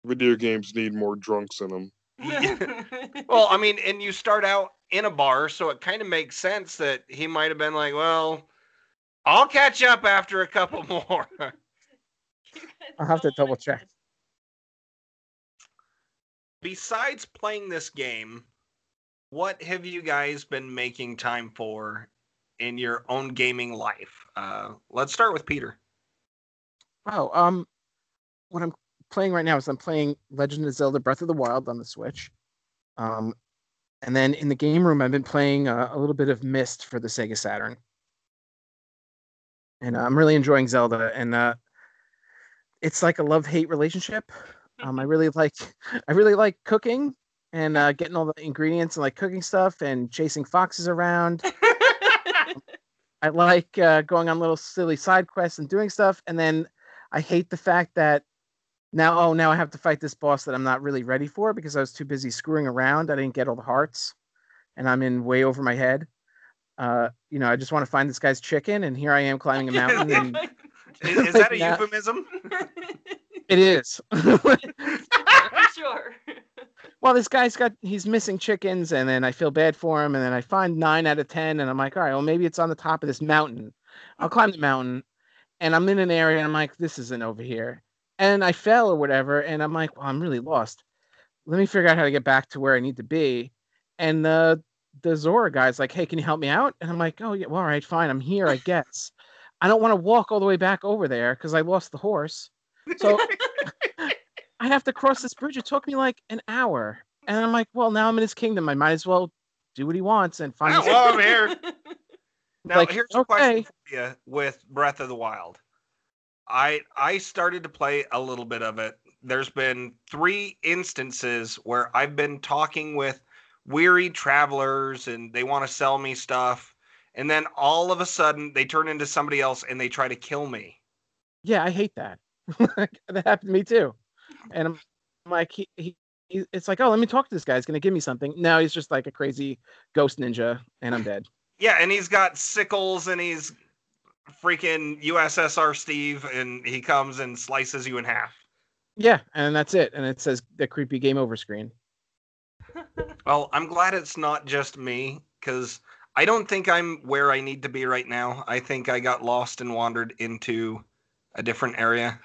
Video games need more drunks in them. well, I mean, and you start out in a bar, so it kind of makes sense that he might have been like, well, I'll catch up after a couple more. I'll have to double check. Besides playing this game, what have you guys been making time for in your own gaming life? Uh, let's start with Peter. Oh, um, what I'm playing right now is I'm playing Legend of Zelda: Breath of the Wild on the Switch. Um, and then in the game room, I've been playing uh, a little bit of Myst for the Sega Saturn, and uh, I'm really enjoying Zelda. And uh, it's like a love hate relationship. Um, I really like I really like cooking and uh, getting all the ingredients and like cooking stuff and chasing foxes around. I like uh, going on little silly side quests and doing stuff, and then I hate the fact that now oh now I have to fight this boss that I'm not really ready for because I was too busy screwing around. I didn't get all the hearts, and I'm in way over my head. Uh, you know, I just want to find this guy's chicken, and here I am climbing a mountain. And Is, is that a euphemism? it is. sure. well, this guy's got he's missing chickens, and then I feel bad for him, and then I find nine out of ten, and I'm like, all right, well maybe it's on the top of this mountain. I'll climb the mountain, and I'm in an area, and I'm like, this isn't over here, and I fell or whatever, and I'm like, well, I'm really lost. Let me figure out how to get back to where I need to be, and the the Zora guy's like, hey, can you help me out? And I'm like, oh yeah, well, all right, fine, I'm here, I guess. I don't want to walk all the way back over there because I lost the horse. So I have to cross this bridge. It took me like an hour. And I'm like, well, now I'm in his kingdom. I might as well do what he wants and find Oh, well, I'm here. Now, Like, here's a question for you with Breath of the Wild. I I started to play a little bit of it. There's been three instances where I've been talking with weary travelers and they want to sell me stuff, and then all of a sudden they turn into somebody else and they try to kill me. Yeah, I hate that. that happened to me too. And I'm like, he, he, it's like, oh, let me talk to this guy. He's gonna give me something. No, he's just like a crazy ghost ninja, and I'm dead. Yeah, and he's got sickles and he's freaking USSR Steve, and he comes and slices you in half. Yeah, and that's it. And it says the creepy game over screen. Well, I'm glad it's not just me because I don't think I'm where I need to be right now. I think I got lost and wandered into a different area,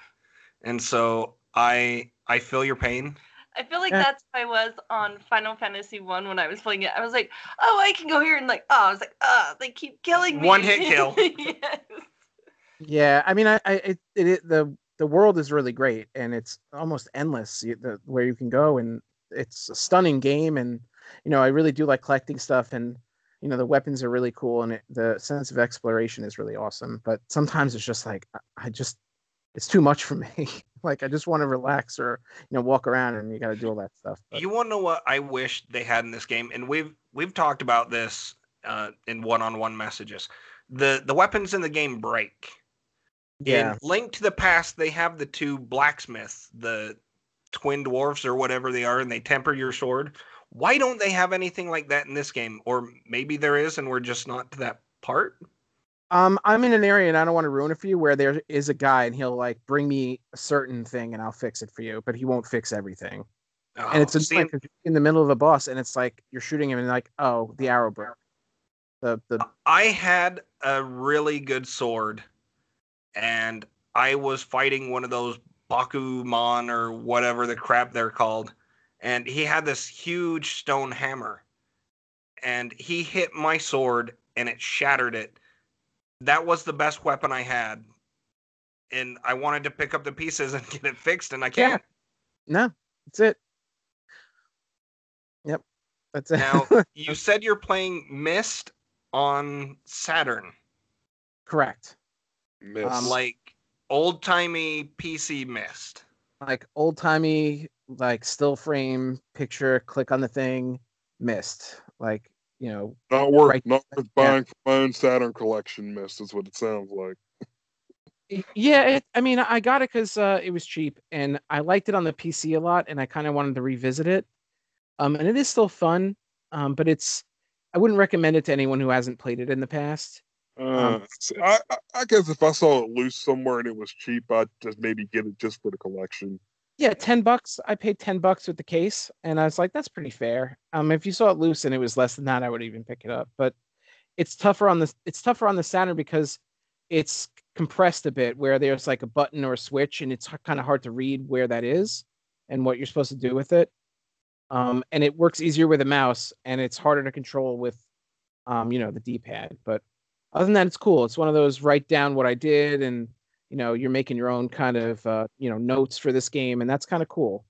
and so I I feel your pain. I feel like that's how I was on Final Fantasy One when I was playing it. I was like, oh, I can go here, and like, oh, I was like, oh, they keep killing me. One hit kill. yes. Yeah, I mean, I, I it, it, it the the world is really great, and it's almost endless. You, the, where you can go, and it's a stunning game, and you know, I really do like collecting stuff, and you know, the weapons are really cool, and it, the sense of exploration is really awesome. But sometimes it's just like I, I just it's too much for me. like I just want to relax or you know walk around, and you got to do all that stuff. But, You want to know what I wish they had in this game, and we've we've talked about this uh, in one-on-one messages. The the weapons in the game break. yeah, In Link to the Past, they have the two blacksmiths, the twin dwarfs or whatever they are, and they temper your sword. Why don't they have anything like that in this game? Or maybe there is, and we're just not to that part. Um, I'm in an area and I don't want to ruin it for you where there is a guy and he'll like bring me a certain thing and I'll fix it for you, but he won't fix everything. and it's Oh, annoying 'cause you're in the middle of a boss, and it's like you're shooting him, and like, oh, the arrow broke. The the I had a really good sword, and I was fighting one of those Bakumon or whatever the crap they're called, and he had this huge stone hammer, and he hit my sword and it shattered it. That was the best weapon I had, and I wanted to pick up the pieces and get it fixed, and I can't. no, that's it. Yep, that's it. Now you said you're playing Myst on Saturn. Correct. Miss. Um, like old timey PC Myst. Like old timey, like still frame picture. Click on the thing. Myst. Like you know, not worth right. not worth buying for my own Saturn collection. Miss is what it sounds like. Yeah, it, I mean, I got it because uh, it was cheap, and I liked it on the PC a lot, and I kind of wanted to revisit it. Um, and it is still fun, um, but it's I wouldn't recommend it to anyone who hasn't played it in the past. Uh, see, I, I I guess if I saw it loose somewhere and it was cheap, I'd just maybe get it just for the collection. Yeah, ten bucks. I paid ten bucks with the case, and I was like, that's pretty fair. Um, if you saw it loose and it was less than that, I would even pick it up. But it's tougher on the it's tougher on the Saturn because it's compressed a bit, where there's like a button or a switch, and it's kind of hard to read where that is and what you're supposed to do with it. Um, and it works easier with a mouse, and it's harder to control with, um, you know, the D-pad. But other than that, it's cool. It's one of those write down what I did, and you know, you're making your own kind of uh, you know notes for this game, and that's kind of cool.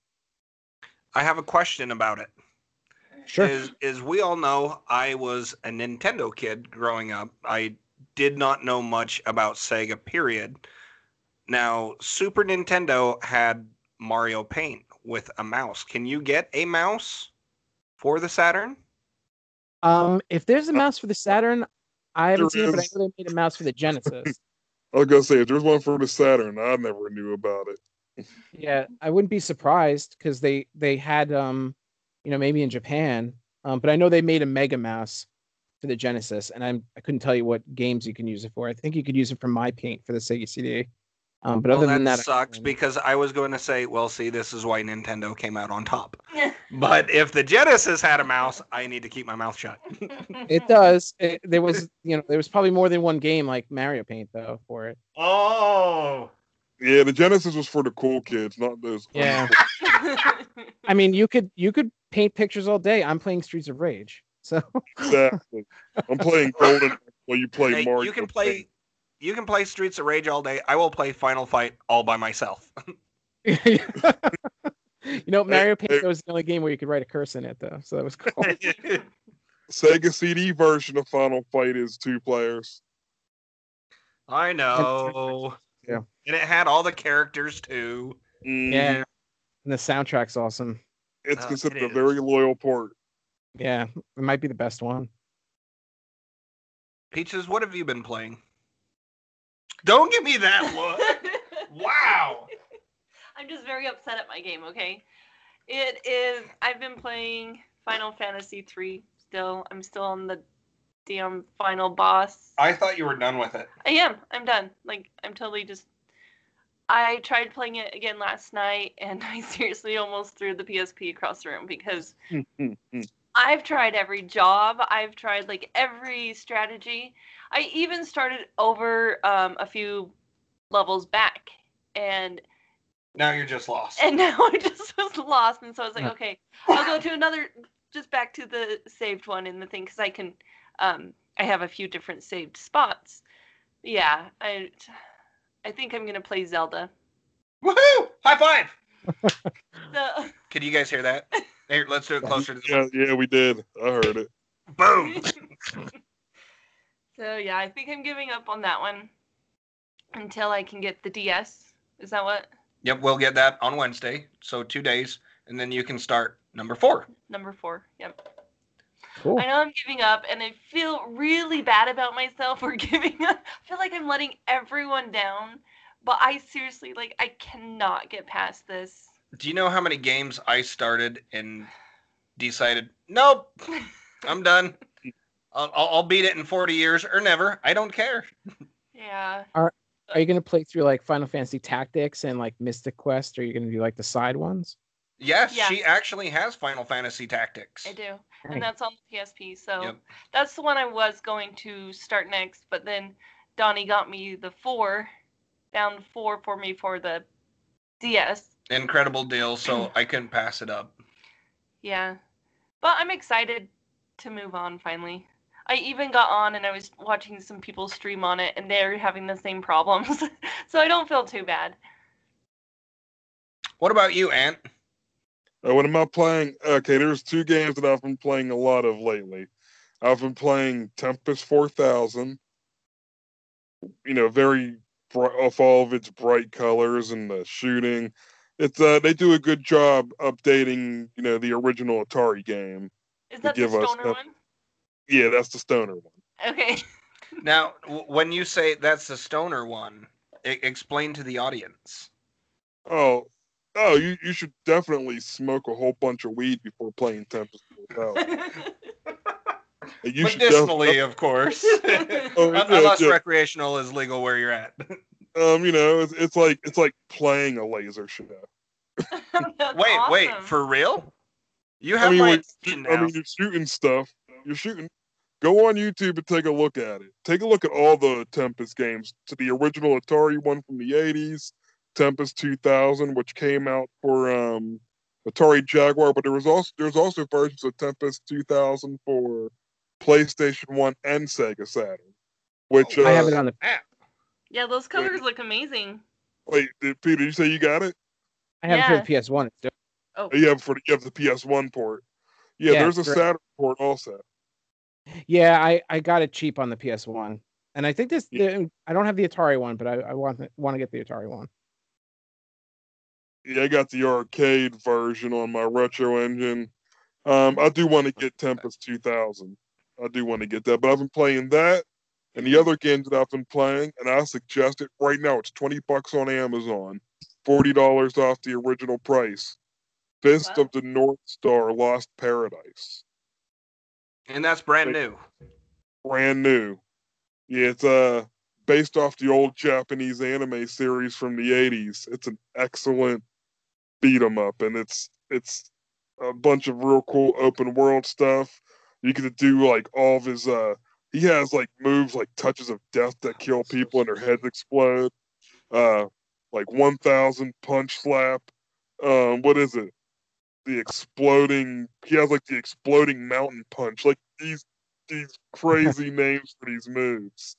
I have a question about it. Sure. Is is we all know I was a Nintendo kid growing up. I did not know much about Sega period. Now, Super Nintendo had Mario Paint with a mouse. Can you get a mouse for the Saturn? Um, if there's a mouse for the Saturn, I haven't There seen it, but I know they made a mouse for the Genesis. I was gonna say if there's one for the Saturn, I never knew about it. yeah, I wouldn't be surprised because they they had um, you know, maybe in Japan. Um, but I know they made a Mega Mouse for the Genesis, and I'm I couldn't tell you what games you can use it for. I think you could use it for My Paint for the Sega CD. Um, but Well, other that, than that, sucks don't because I was going to say, well, see, this is why Nintendo came out on top. But if the Genesis had a mouse, I need to keep my mouth shut. it does. It, there was you know there was probably more than one game like Mario Paint though for it. Oh. Yeah, the Genesis was for the cool kids, not those. Yeah. I mean, you could you could paint pictures all day. I'm playing Streets of Rage, so exactly. I'm playing Golden while you play Hey, Mario. you can Paint. play you can play Streets of Rage all day. I will play Final Fight all by myself. you know, Mario Paint was the only game where you could write a curse in it, though, so that was cool. Sega CD version of Final Fight is two players. I know. Yeah. And it had all the characters too. Mm, yeah, and the soundtrack's awesome. it's Oh, considered it a very loyal port. Yeah, it might be the best one. Peaches, what have you been playing? Don't give me that look. wow. I'm just very upset at my game, okay? It is I've been playing Final Fantasy 3 still. I'm still on the damn final boss. I thought you were done with it. I am. I'm done. Like I'm totally just I tried playing it again last night and I seriously almost threw the PSP across the room because I've tried every job. I've tried like every strategy. I even started over um, a few levels back and Now you're just lost. and now I just was lost, and so I was like, okay, I'll go to another, just back to the saved one in the thing, because I can, um, I have a few different saved spots. Yeah, I, I think I'm gonna play Zelda. Woohoo! High five! The, Can you guys hear that? Here, let's do it closer to the Yeah, yeah, we did. I heard it. boom. So yeah, I think I'm giving up on that one until I can get the DS. Is that what Yep, we'll get that on Wednesday. So two days, and then you can start number four. number four? Yep. Cool. I know I'm giving up, and I feel really bad about myself for giving up. I feel like I'm letting everyone down, but I seriously like I cannot get past this. Do you know how many games I started and decided, nope, I'm done. I'll, I'll I'll beat it in 40 years or never. I don't care. Yeah. Are you gonna play through like Final Fantasy Tactics and like Mystic Quest, or are you gonna do like the side ones? Yes, Yeah. she actually has Final Fantasy Tactics. I do, Right. and that's on the PSP. So Yep. that's the one I was going to start next, but then Donnie got me the four, down four for me for the DS. Incredible deal, so I couldn't pass it up. Yeah, but I'm excited to move on finally. I even got on and I was watching some people stream on it, and they're having the same problems, so I don't feel too bad. What about you, Ant? Uh, what am I playing? Okay, there's two games that I've been playing a lot of lately. I've been playing Tempest 4000. You know, very bright off all of its bright colors and the shooting. It's uh, they do a good job updating, you know, the original Atari game. Is that the give us stoner one? Yeah, that's the stoner one. Okay. Now, w- when you say that's the stoner one, I- explain to the audience. Oh, oh, you, you should definitely smoke a whole bunch of weed before playing Tempest 4000. You should def- of course. Oh, Un- yeah, Unless yeah. recreational is legal where you're at. um, you know, it's, it's like it's like playing a laser show. That's wait, wait, for real? You I have mean, my wait, attention I now. mean, you're shooting stuff. You're shooting. Go on YouTube and take a look at it. Take a look at all the Tempest games. To the original Atari one from the '80s, Tempest 2000, which came out for um, Atari Jaguar, but there was also there's also versions of Tempest 2000 for PlayStation One and Sega Saturn. Which uh, I have it on the. app. Yeah, those colors look amazing. wait, did, Peter, you say you got it? I have it for the PS1. It's dope. Oh, You have for you have the PS1 port. Yeah, Yeah, there's a great. Saturn port also. Yeah, I, I got it cheap on the PS1, and I think this. Yeah. the- I don't have the Atari one, but I, I want want to get the Atari one. Yeah, I got the arcade version on my retro engine. Um, I do want to get Tempest 2000. I do want to get that, but I've been playing that and the other games that I've been playing, and I suggest it right now. It's 20 bucks on Amazon, $40 off the original price. Fist Wow. of the North Star Lost Paradise. And that's brand new. Brand new. Yeah, it's uh based off the old Japanese anime series from the 80s. It's an excellent beat 'em up and it's it's a bunch of real cool open world stuff. You get to do like all of his uh he has like moves like touches of death that kill people and their heads explode. Uh like 1000 punch slap. Um what is it? The exploding he has like the exploding mountain punch. Like these these crazy names for these moves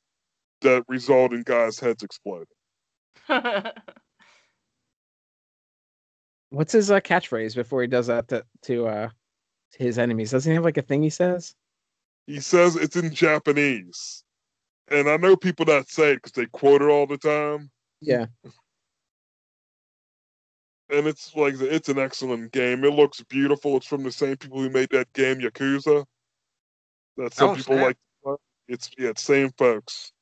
that result in guys' heads exploding. What's his uh, catchphrase before he does that to, to uh his enemies? Doesn't he have like a thing he says? He says it's in Japanese. And I know people that say it because they quote it all the time. Yeah. And it's like it's an excellent game. It looks beautiful. It's from the same people who made that game Yakuza. That some Oh, people snap. like. It's yeah, it's same folks.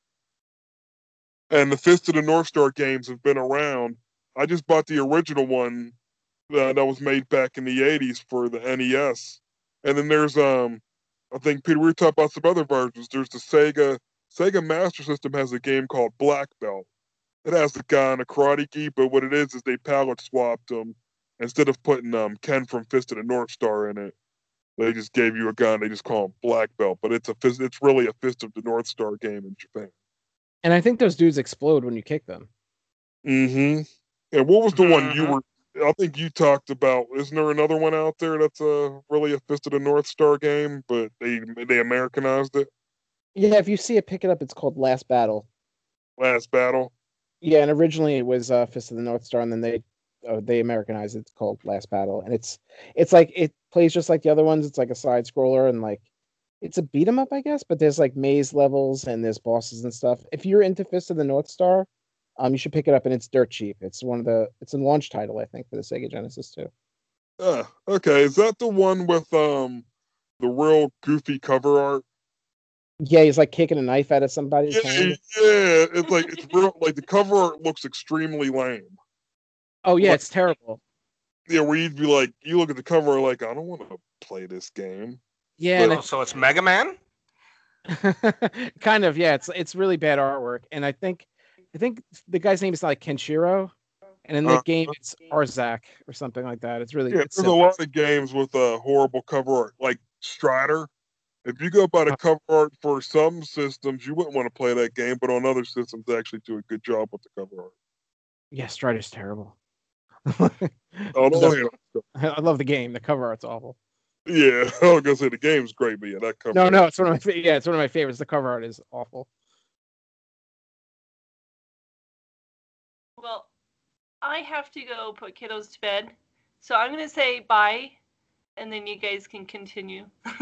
And the Fist of the North Star games have been around. I just bought the original one that, that was made back in the '80s for the NES. And then there's um, I think Peter, we were talking about some other versions. There's the Sega Sega Master System has a game called Black Belt. It has the guy in a karate gi, but what it is is they palette swapped them instead of putting um Ken from Fist of the North Star in it. They just gave you a gun. They just call him Black Belt, but it's a fist, it's really a Fist of the North Star game in Japan. And I think those dudes explode when you kick them. Mm-hmm. And what was the one you Mhm. were? I think you talked about. Isn't there another one out there that's a really a Fist of the North Star game, but they they Americanized it? Yeah, if you see it, pick it up. It's called Last Battle. Last Battle. Yeah, and originally it was uh, Fist of the North Star, and then they uh, they Americanized it. It's called Last Battle, and it's it's like it plays just like the other ones. It's like a side scroller, and like it's a beat 'em up, I guess. But there's like maze levels and there's bosses and stuff. If you're into Fist of the North Star, um, you should pick it up, and it's dirt cheap. It's one of the it's a launch title, I think, for the Sega Genesis too. Ah, okay. Is that the one with um the real goofy cover art? Yeah, he's like kicking a knife out of somebody's Yeah, hand. yeah. It's like it's real. Like the cover art looks extremely lame. Oh yeah, What- it's terrible. Yeah, where you'd be like, you look at the cover like, I don't want to play this game. Yeah, and Oh, so it's Mega Man? Kind of. Yeah, it's it's really bad artwork, and I think I think the guy's name is like Kenshiro. And in the Uh, game, it's Arzak or something like that. It's really Yeah, it's there's a lot of games with a horrible cover art, like Strider. If you go by the Uh. cover art for some systems, you wouldn't want to play that game, but on other systems, they actually do a good job with the cover art. Yeah, Stride is terrible. Oh, no, The- I love the game. The cover art's awful. yeah, I was gonna say the game's great, but yeah, that cover. No, art- no, it's one of my fa- yeah, it's one of my favorites. The cover art is awful. Well, I have to go put kiddos to bed, so I'm gonna say bye, and then you guys can continue.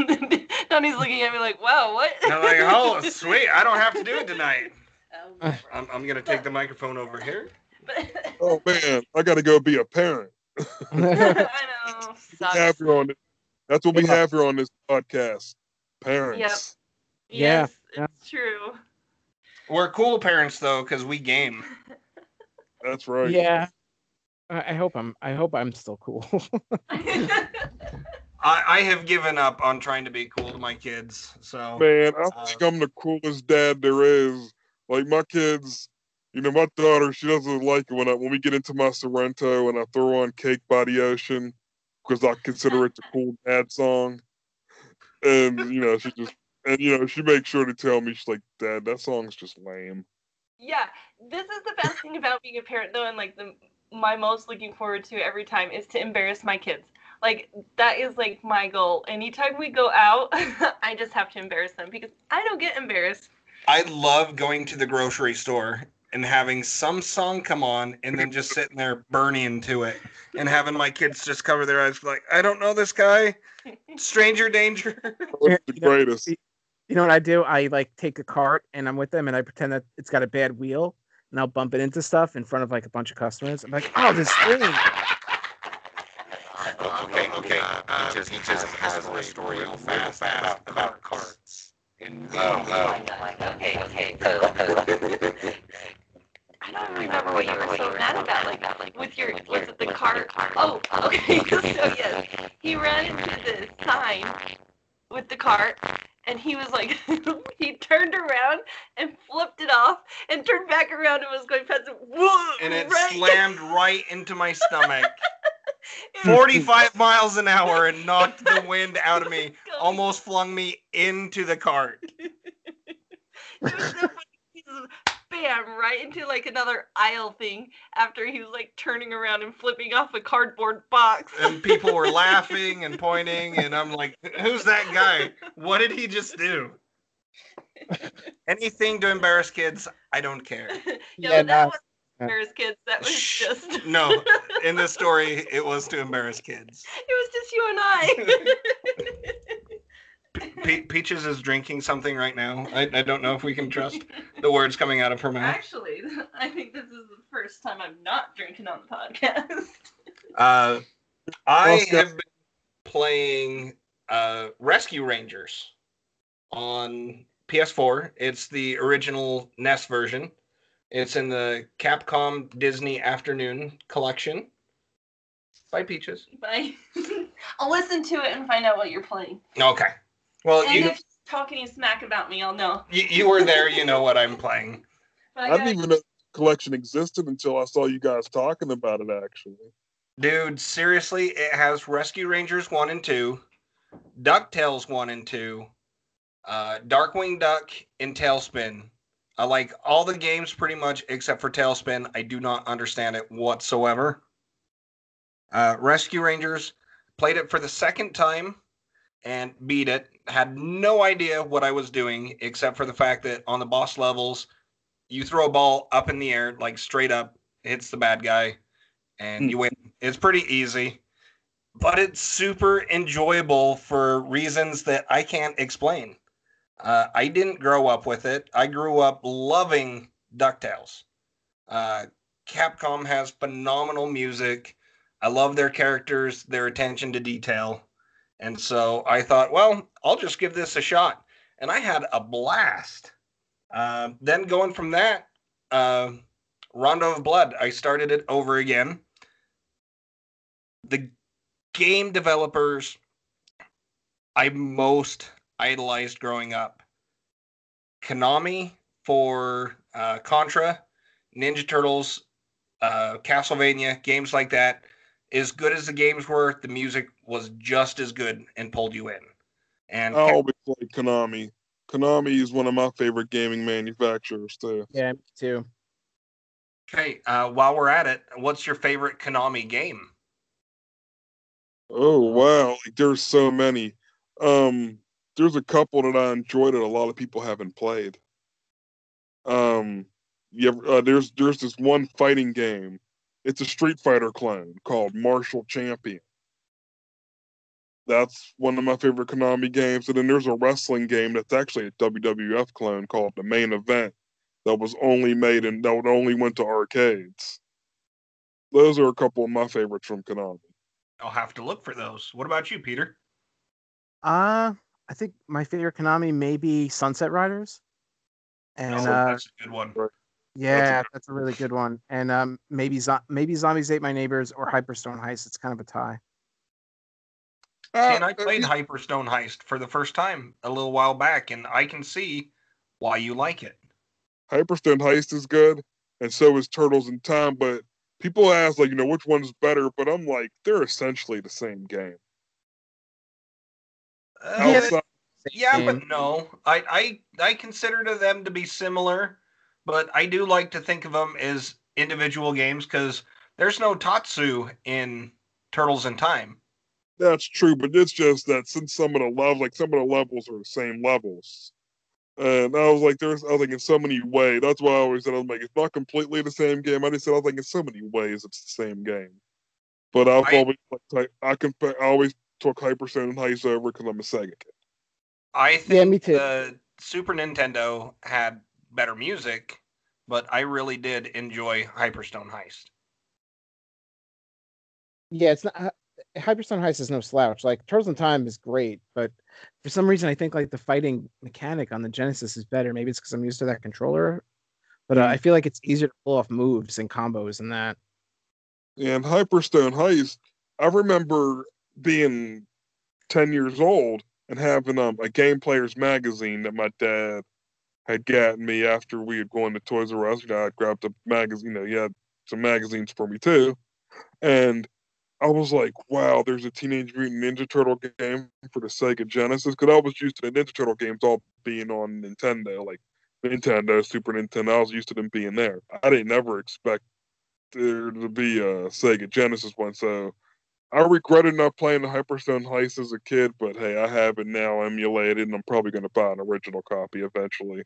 Donnie's looking at me like, "Wow, what?" And I'm like, oh, sweet. I don't have to do it tonight. Um, I'm, I'm going to take the microphone over here. Oh man, I gotta go be a parent. I know. Have Sucks. on this, that's what we have here on this podcast. Parents. Yeah, Yes, yeah. it's true. We're cool parents, though, because we game. That's right. yeah. I I hope I'm. I hope I'm still cool. I, I have given up on trying to be cool to my kids. So Man, I Uh, think I'm the coolest dad there is. Like my kids, you know, my daughter, she doesn't like it when I when we get into my Sorento and I throw on Cake by the Ocean because I consider it the cool dad song. And you know, she just and you know, she makes sure to tell me she's like, Dad, that song's just lame. yeah, this is the best thing about being a parent, though, and like the my most looking forward to every time is to embarrass my kids. Like that is like my goal. Anytime we go out, I just have to embarrass them because I don't get embarrassed. I love going to the grocery store and having some song come on and then just sitting there burning to it and having my kids just cover their eyes like, I don't know this guy. Stranger danger. That's the greatest. you know what I do? I like take a cart and I'm with them and I pretend that it's got a bad wheel and I'll bump it into stuff in front of like a bunch of customers. I'm like, oh, this thing. Okay, okay. Uh, he just, he just has a story real fast, fast about carts. And oh, uh, oh. Uh. Okay, okay. I don't remember what you were so mad about, like that, like with your was it the cart? Oh, okay. so yes, he ran into the sign with the cart, and he was like, he turned around and flipped it off, and turned back around and was going past it. Whoa! And it right- slammed right into my stomach. 45 miles an hour and knocked the wind out of me. Almost flung me into the cart. It was so funny. He just Bam! Right into like another aisle thing after he was like turning around and flipping off a cardboard box. And people were laughing and pointing. And I'm like, who's that guy? What did he just do? Anything to embarrass kids, I don't care. yeah, Yeah, that was embarrass kids. That was Shh. just No, in this story, it was to embarrass kids. it was just you and I. Pe- Peaches is drinking something right now. I, I don't know if we can trust the words coming out of her mouth. Actually, I think this is the first time I'm not drinking on the podcast. Uh, I Oscar. have been playing uh, Rescue Rangers on PS4. It's the original NES version. It's in the Capcom Disney Afternoon collection by Peaches. Bye. I'll listen to it and find out what you're playing. Okay. Well, And you, if you're talking smack about me, I'll know. you you were there. You know what I'm playing. But I didn't even know the collection existed until I saw you guys talking about it actually. Dude, seriously, it has Rescue Rangers 1 and 2, DuckTales 1 and 2, uh, Darkwing Duck, and TaleSpin. I like all the games pretty much except for TaleSpin. I do not understand it whatsoever. Uh, Rescue Rangers, played it for the second time and beat it. Had no idea what I was doing except for the fact that on the boss levels, you throw a ball up in the air, like straight up, hits the bad guy, and you win. It's pretty easy, but it's super enjoyable for reasons that I can't explain. Uh, I didn't grow up with it. I grew up loving DuckTales. Uh, Capcom has phenomenal music. I love their characters, their attention to detail. And so I thought, well, I'll just give this a shot. And I had a blast. Uh, then going from that, uh, Rondo of Blood, I started it over again. The game developers I most idolized growing up Konami for uh, Contra, Ninja Turtles uh, Castlevania, games like that. As good as the games were, the music was just as good and pulled you in. And I always like Konami. Konami is one of my favorite gaming manufacturers too. Yeah, me too. okay, uh, while we're at it, what's your favorite Konami game? Oh wow, like there's so many. Um, there's a couple that I enjoyed that a lot of people haven't played. Um, yeah, uh, there's there's this one fighting game. It's a Street Fighter clone called Martial Champion. That's one of my favorite Konami games. And then there's a wrestling game that's actually a WWF clone called The Main Event that was only made and that only went to arcades. Those are a couple of my favorites from Konami. I'll have to look for those. What about you, Peter? Uh, I think my favorite Konami may be Sunset Riders. And oh, uh, that's a good one. Yeah, that's a really good one. And um, maybe zo- maybe Zombies Ate My Neighbors or Hyperstone Heist. It's kind of a tie. See, and Uh, I played Hyperstone Heist for the first time a little while back, and I can see why you like it. Hyperstone Heist is good, and so is Turtles in Time. But people ask, like, you know, which one's better? But I'm like, they're essentially the same game. Uh, yeah, but no, I, I I consider them to be similar, but I do like to think of them as individual games because there's no Tatsu in Turtles in Time. that's true, but it's just that since some of the levels, like some of the levels are the same levels. And I was like, there's, I was like, in so many ways. That's why I always said, I was like, it's not completely the same game. I just said, I was like, in so many ways, it's the same game. But I've I- always, like, I compare, I always took Hyperstone Heist over because I'm a Sega kid. I think Yeah, me too. the Super Nintendo had better music, but I really did enjoy Hyperstone Heist. Yeah, it's not. Hyperstone Heist is no slouch. Like Turtles in Time is great, but for some reason I think like the fighting mechanic on the Genesis is better. Maybe it's because I'm used to that controller, but uh, I feel like it's easier to pull off moves and combos and that. And Hyperstone Heist, I remember being 10 years old and having um, a Game Players magazine that my dad had gotten me after we had gone to Toys R Us. You I grabbed a magazine, you know, he had some magazines for me too. And I was like, wow, there's a Teenage Mutant Ninja Turtle game for the Sega Genesis. Because I was used to the Ninja Turtle games all being on Nintendo, like Nintendo, Super Nintendo. I was used to them being there. I didn't ever expect there to be a Sega Genesis one. So I regretted not playing the Hyperstone Heist as a kid, but hey, I have it now emulated, and I'm probably going to buy an original copy eventually.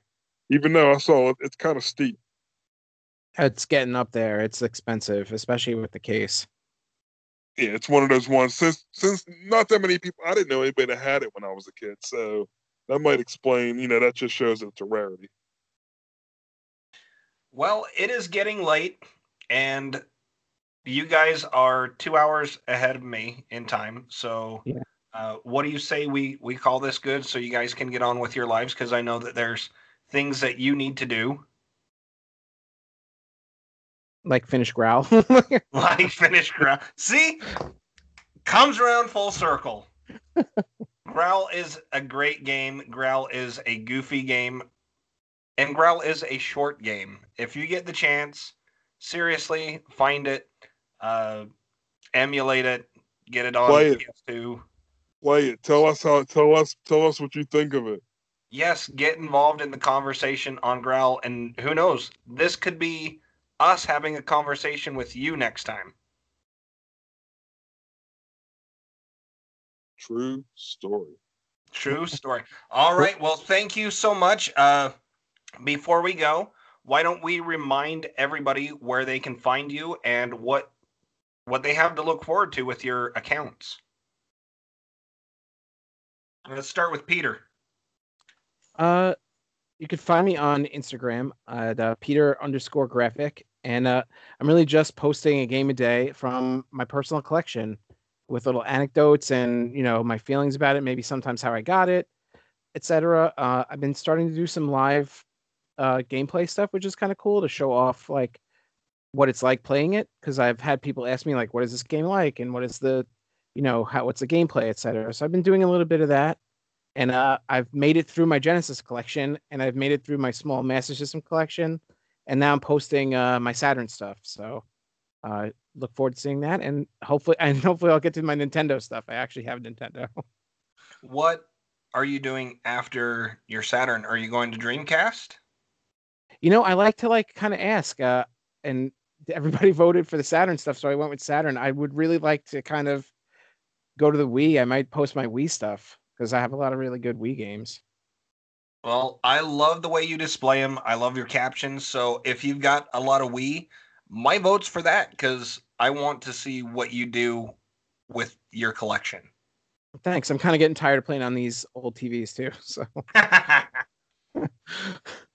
Even though I saw it, it's kind of steep. It's getting up there. It's expensive, especially with the case. Yeah, it's one of those ones. Since since not that many people, I didn't know anybody that had it when I was a kid, so that might explain. You know, that just shows it's a rarity. Well, it is getting late, and you guys are two hours ahead of me in time. So, Yeah. uh, what do you say we we call this good so you guys can get on with your lives? Because I know that there's things that you need to do, Like finish growl. like finish growl. See, comes around full circle. Growl is a great game. Growl is a goofy game. And Growl is a short game. If you get the chance, seriously, find it, uh, emulate it, get it on Play it. PS2. Play it. Tell us how. Tell us. Tell us what you think of it. Yes, get involved in the conversation on Growl. And who knows, this could be us having a conversation with you next time. True story. True story. All right. Well, thank you so much. Uh, before we go, why don't we remind everybody where they can find you and what what they have to look forward to with your accounts? Let's start with Peter. Uh, you can find me on Instagram at uh, Peter underscore graphic, and uh, I'm really just posting a game a day from my personal collection with little anecdotes and you know my feelings about it, maybe sometimes how I got it, etc. Uh, I've been starting to do some live uh, gameplay stuff, which is kind of cool to show off like what it's like playing it because I've had people ask me like, what is this game like, and what is the, you know, how what's the gameplay, etc. So I've been doing a little bit of that and uh, I've made it through my Genesis collection, and I've made it through my small Master System collection, and now I'm posting uh, my Saturn stuff. So uh, look forward to seeing that, and hopefully, and hopefully, I'll get to my Nintendo stuff. I actually have Nintendo. What are you doing after your Saturn? Are you going to Dreamcast? You know, I like to like kind of ask, uh, and everybody voted for the Saturn stuff, so I went with Saturn. I would really like to kind of go to the Wii. I might post my Wii stuff because I have a lot of really good Wii games. Well, I love the way you display them. I love your captions. So if you've got a lot of Wii, my vote's for that because I want to see what you do with your collection. Thanks. I'm kind of getting tired of playing on these old TVs too. So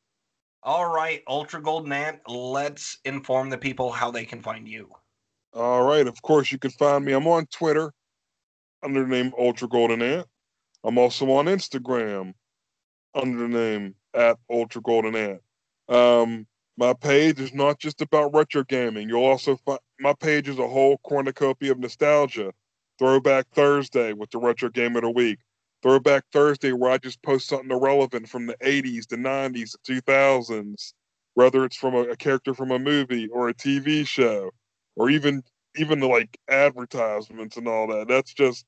All right, Ultra Golden Ant, let's inform the people how they can find you. All right. Of course, you can find me. I'm on Twitter under the name Ultra Golden Ant. I'm also on Instagram under the name at Ultra Golden Ant. Um, my page is not just about retro gaming. You'll also find my page is a whole cornucopia of nostalgia. Throwback Thursday with the retro game of the week. Throwback Thursday where I just post something irrelevant from the 80s, the 90s, the 2000s, whether it's from a, a character from a movie or a TV show, or even even the like advertisements and all that. That's just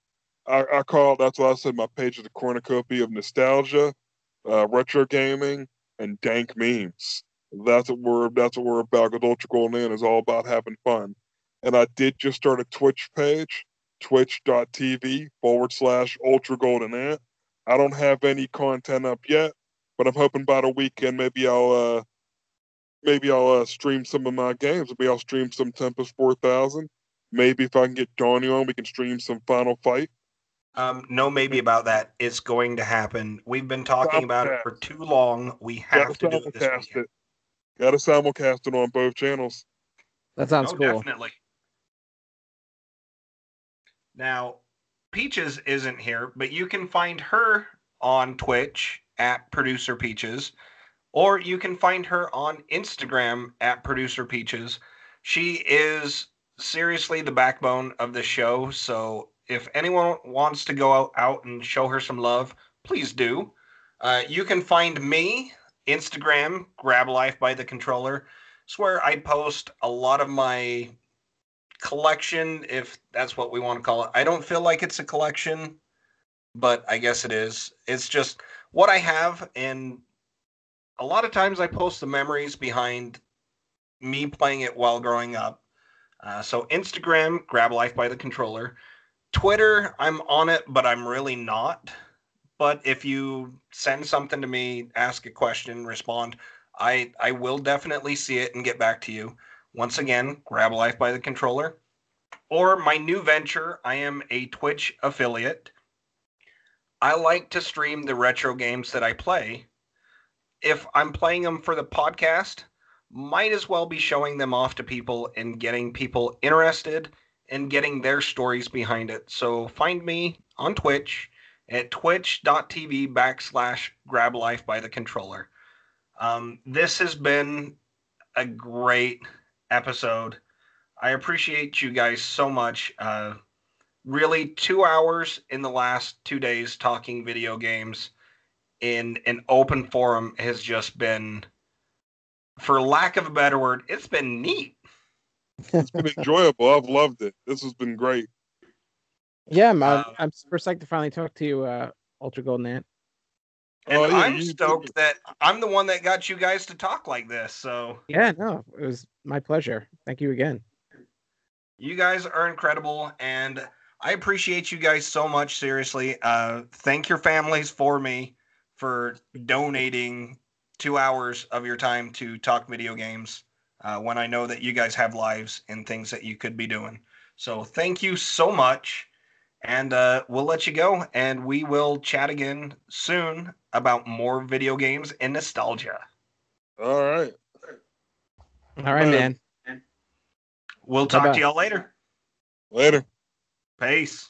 I, I call that's why I said my page is a cornucopia of nostalgia, uh, retro gaming, and dank memes. That's what we're that's what we're about. Ultra Golden is all about having fun. And I did just start a Twitch page, twitch.tv forward slash Ultra Golden Ant. I don't have any content up yet, but I'm hoping by the weekend maybe I'll uh maybe I'll uh, stream some of my games. Maybe I'll stream some Tempest 4000. Maybe if I can get Johnny on, we can stream some Final Fight. Um, no, maybe about that. It's going to happen. We've been talking about it for too long. We have to Gotta do it this simulcast weekend. it. Gotta simulcast it on both channels. that sounds oh, cool. definitely. Now, Peaches isn't here, but you can find her on Twitch at Producer Peaches, or you can find her on Instagram at Producer Peaches. She is seriously the backbone of the show. So if anyone wants to go out, and show her some love, please do. Uh, you can find me Instagram, Grab Life by the Controller. It's where I post a lot of my collection, if that's what we want to call it. I don't feel like it's a collection, but I guess it is. It's just what I have, and a lot of times I post the memories behind me playing it while growing up. Uh, so Instagram, Grab Life by the Controller. Twitter, I'm on it, but I'm really not. But if you send something to me, ask a question, respond, I I will definitely see it and get back to you. Once again, Grab Life by the Controller. Or my new venture, I am a Twitch affiliate. I like to stream the retro games that I play. If I'm playing them for the podcast, might as well be showing them off to people and getting people interested and getting their stories behind it. So find me on Twitch at twitch.tv backslash grab life by the controller. Um, this has been a great episode. I appreciate you guys so much. Uh, really, two hours in the last two days talking video games in an open forum has just been, for lack of a better word, it's been neat. It's been enjoyable. I've loved it. This has been great. Yeah, I'm, Uh, I'm super psyched to finally talk to you, uh, Ultra Golden Ant. And Oh, yeah, I'm you- stoked that I'm the one that got you guys to talk like this. So Yeah, no, it was my pleasure. Thank you again. you guys are incredible and I appreciate you guys so much. Seriously. Uh, thank your families for me for donating two hours of your time to talk video games uh, when I know that you guys have lives and things that you could be doing. So thank you so much. And uh, we'll let you go and we will chat again soon about more video games and nostalgia. All right. All right, man. We'll talk Bye-bye. to y'all later. Later. Peace.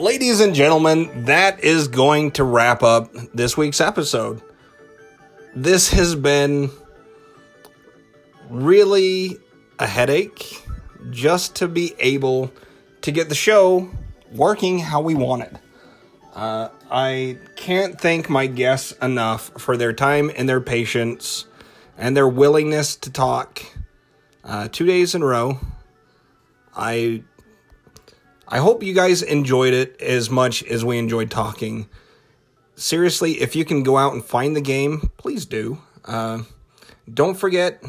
Ladies and gentlemen, that is going to wrap up this week's episode. This has been really a headache just to be able to get the show working how we want it. Uh, I can't thank my guests enough for their time and their patience and their willingness to talk uh, two days in a row. I I hope you guys enjoyed it as much as we enjoyed talking. Seriously, if you can go out and find the game, please do. Uh, don't forget,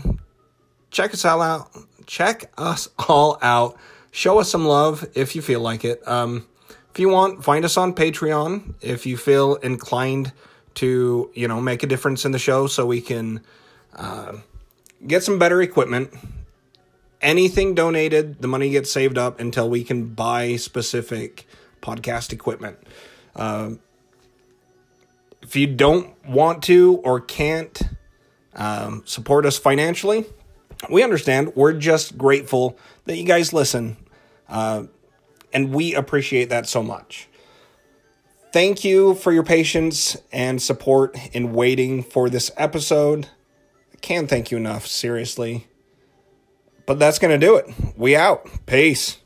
check us all out. Check us all out. Show us some love if you feel like it. Um, if you want, find us on Patreon if you feel inclined to, you know, make a difference in the show so we can uh, get some better equipment. Anything donated, the money gets saved up until we can buy specific podcast equipment. Um, if you don't want to or can't um, support us financially, we understand. We're just grateful that you guys listen. Uh, and we appreciate that so much. Thank you for your patience and support in waiting for this episode. I can't thank you enough, seriously. But that's going to do it. We out. Peace.